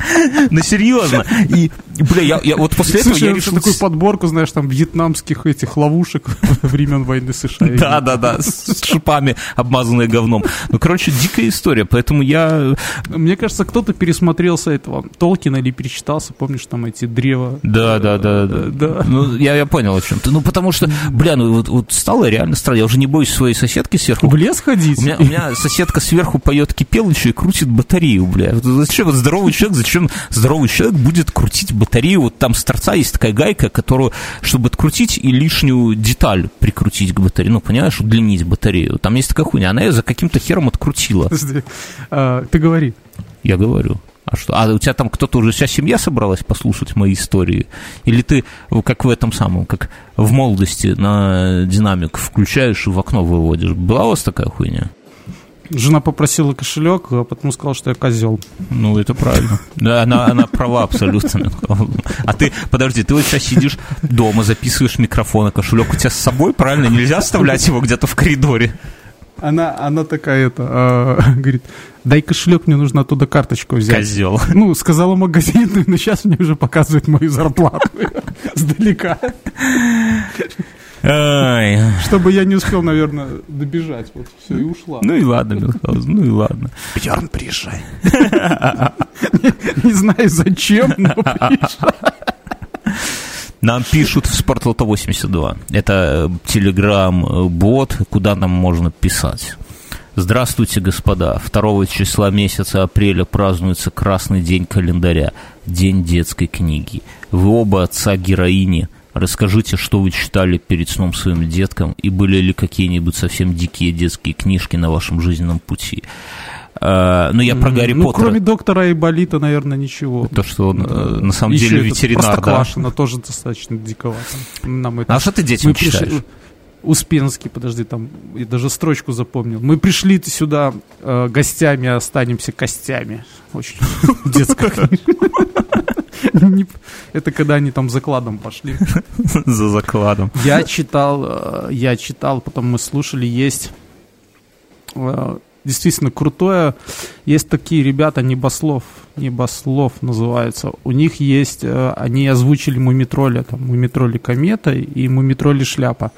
Ну, серьезно. И, бля, я, я вот после этого Слушай, я я решил... такую подборку, знаешь, там, вьетнамских этих ловушек времен войны США. Да, да, да, с шипами, обмазанные говном. Ну, короче, дикая история, поэтому я... Мне кажется, кто-то пересмотрелся этого Толкина или перечитался, помнишь, там эти древа. Да, да, да, да. Да. Ну, я, я понял, о чем ты. Ну, потому что, бля, ну, вот, вот стало реально странно. Я уже не боюсь своей соседки сверху. В лес ходить? У меня, у меня соседка сверху поет кипелычу и крутит батарею, бля. Зачем вот здоровый человек, зачем здоровый человек будет крутить батарею. Вот там с торца есть такая гайка, которую, чтобы открутить и лишнюю деталь прикрутить к батарее, ну, понимаешь, удлинить батарею. Там есть такая хуйня, она ее за каким-то хером открутила. Подожди, а, ты говори. Я говорю. А что? А у тебя там кто-то уже вся семья собралась послушать мои истории? Или ты, как в этом самом, как в молодости на динамик включаешь и в окно выводишь? Была у вас такая хуйня? Жена попросила кошелек, а потом сказала, что я козел. Ну, это правильно. Да, она, она права абсолютно. А ты, подожди, ты вот сейчас сидишь дома, записываешь микрофон, а кошелек у тебя с собой, правильно? Нельзя оставлять его где-то в коридоре. Она, она такая, это, э, говорит, дай кошелек, мне нужно оттуда карточку взять. Козел. Ну, сказала магазин, но сейчас мне уже показывает мою зарплату сдалека. Ай. Чтобы я не успел, наверное, добежать. Вот, все, и ушла. Ну и ладно, Мюнхгаузен, ну и ладно. Бьерн, приезжай. Не знаю зачем, но приезжай. Нам пишут в Спортлото 82. Это э, телеграм-бот, куда нам можно писать. Здравствуйте, господа. 2 числа месяца апреля празднуется Красный день календаря, День детской книги. Вы оба отца героини. Расскажите, что вы читали перед сном своим деткам, и были ли какие-нибудь совсем дикие детские книжки на вашем жизненном пути. Uh, ну, я про Гарри ну, Поттера. кроме доктора Айболита, наверное, ничего. То, что он uh, на самом Еще деле ветеринар, да? Простоквашино тоже достаточно диковато. Нам это... А что ты детям Мы читаешь? Успенский, подожди, там, я даже строчку запомнил. Мы пришли сюда э, гостями, а останемся костями. Очень детская книжка. Это когда они там закладом пошли. За закладом. Я читал, э, я читал, потом мы слушали, есть э, действительно крутое, есть такие ребята, Небослов, Небослов называются, у них есть, э, они озвучили Мумитроля, там, Мумитроли Комета и Мумитроли Шляпа.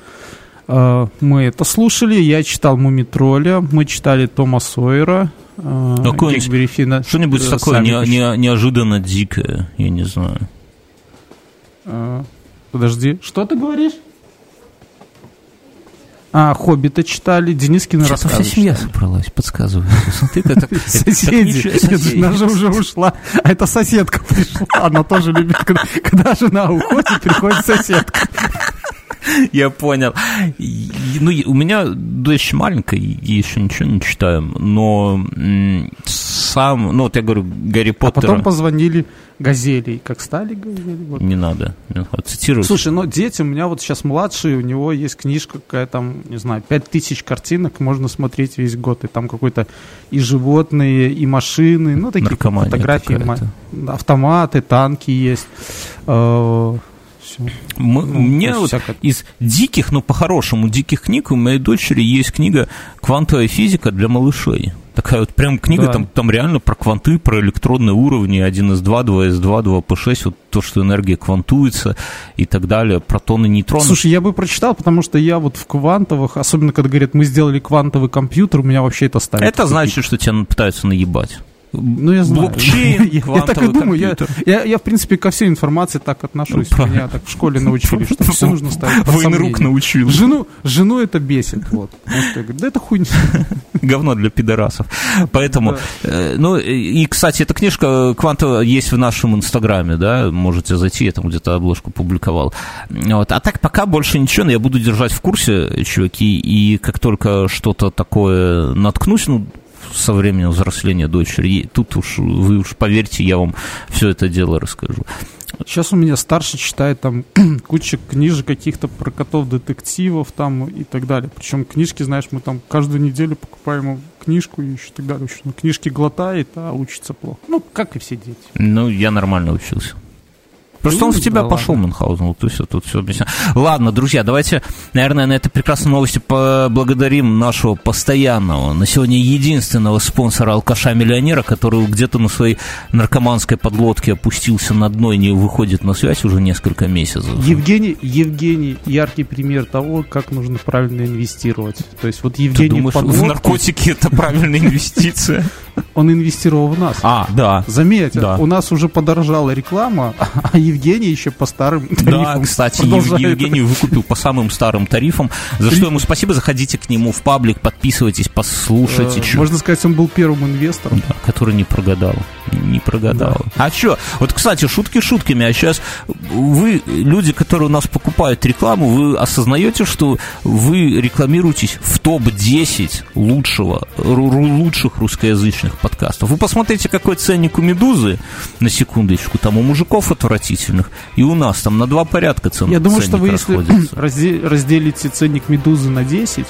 Э, Мы это слушали, я читал Мумитроля, мы читали Тома Сойера, э, Финна, Что-нибудь э, такое не- не- неожиданно дикое, я не знаю. Подожди, что ты говоришь? А, Хоббита читали, Денискины рассказы. вся семья читали. собралась, подсказываю. Соседи. же уже ушла. А это соседка пришла. Она тоже любит, когда жена уходит, приходит соседка. Я понял. Ну, у меня дочь маленькая, еще ничего не читаю, но сам, ну, вот я говорю, Гарри А Поттер потом позвонили газели. Как стали газели? Вот. не надо. Цитирую. Слушай, ну дети, у меня вот сейчас младший, у него есть книжка какая там, не знаю, пять тысяч картинок, можно смотреть весь год. И там какой-то и животные, и машины, ну такие Наркомания фотографии, автоматы, танки есть. Ну, Мне есть вот всякое. из диких, ну, по-хорошему, диких книг у моей дочери есть книга «Квантовая физика для малышей». Такая вот прям книга, Да. там, там реально про кванты, про электронные уровни 1s2, 2s2, 2p6, вот то, что энергия квантуется и так далее, протоны, нейтроны. Слушай, я бы прочитал, потому что я вот в квантовых, особенно когда говорят, мы сделали квантовый компьютер, у меня вообще это ставит. это значит, что тебя пытаются наебать. Ну, я знаю. Блокчейн, я, я так и думаю. Я, я, я, в принципе, ко всей информации так отношусь. Ну, Меня так в школе научили, что все нужно ставить под сомнение. научил. Жену, жену это бесит. Вот. Говорю, да это хуйня. Говно для пидорасов. Поэтому, Да. э, ну, и, кстати, эта книжка Квантова есть в нашем инстаграме, да, можете зайти, я там где-то обложку публиковал. Вот. А так пока больше ничего, но я буду держать в курсе, чуваки, и как только что-то такое наткнусь, ну, со временем взросления дочери, тут уж, вы уж поверьте, я вам все это дело расскажу. Сейчас у меня старший читает там куча книжек каких-то про котов-детективов там и так далее. Причем книжки, знаешь, мы там каждую неделю покупаем ему книжку и еще так далее. Книжки глотает, а учится плохо. Ну, как и все дети. Ну, я нормально учился. Просто он в тебя да пошел, ладно. Мюнхгаузен, вот и все, тут все объясню. Ладно, друзья, давайте, наверное, на этой прекрасной новости поблагодарим нашего постоянного, на сегодня единственного спонсора алкаша-миллионера, который где-то на своей наркоманской подлодке опустился на дно и не выходит на связь уже несколько месяцев. Евгений, Евгений яркий пример того, как нужно правильно инвестировать. То есть вот Ты Евгений думаешь, в Подлодки, наркотики это правильная инвестиция? Он инвестировал в нас. А, да. Заметь, Да. у нас уже подорожала реклама, а Евгений еще по старым Да, тарифам кстати, продолжает. Ев- Евгений выкупил по самым старым тарифам, за что ему спасибо. Заходите к нему в паблик, подписывайтесь, послушайте, Э, Можно сказать, он был первым инвестором. Да, который не прогадал. Не прогадал. Да. А что? Вот, кстати, шутки шутками, а сейчас вы, люди, которые у нас покупают рекламу, вы осознаете, что вы рекламируетесь в топ-10 лучшего, лучших русскоязычных подкастов. Вы посмотрите, какой ценник у «Медузы», на секундочку, там у мужиков отвратительных, и у нас там на два порядка цен, Я думаю, что вы, если разделите ценник «Медузы» на 10,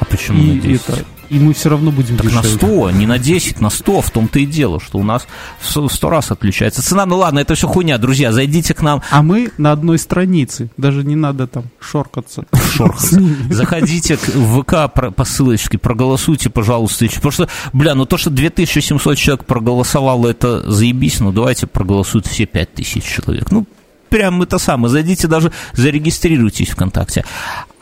а почему и на 10? Это, и мы все равно будем так дешевле. на 100, не на 10, на 100, в том-то и дело, что у нас в 100 раз отличается цена. Ну ладно, это все хуйня, друзья, зайдите к нам. А мы на одной странице, даже не надо там шоркаться. Шоркаться. Заходите в ВК по ссылочке, проголосуйте, пожалуйста. Потому что, бля, ну то, что 2700 человек проголосовало, это заебись, ну давайте проголосуют все 5000 человек. Ну, прям это самое, зайдите даже, зарегистрируйтесь ВКонтакте.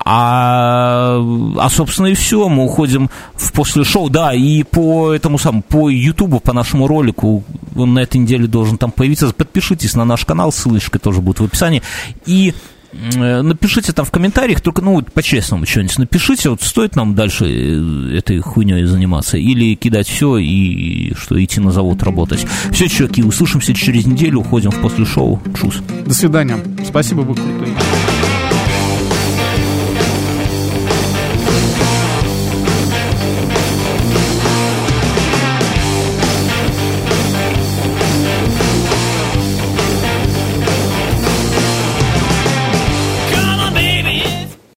А, а собственно, и все, мы уходим в после шоу. Да, и по этому самому, по Ютубу, по нашему ролику, он на этой неделе должен там появиться. Подпишитесь на наш канал, ссылочка тоже будет в описании. И напишите там в комментариях, только, ну, по-честному что-нибудь напишите, вот стоит нам дальше э, этой хуйней заниматься, или кидать все и что, идти на завод работать. Все, чуваки, услышимся через неделю, уходим в после шоу. Чус. До свидания. Спасибо, вы крутые.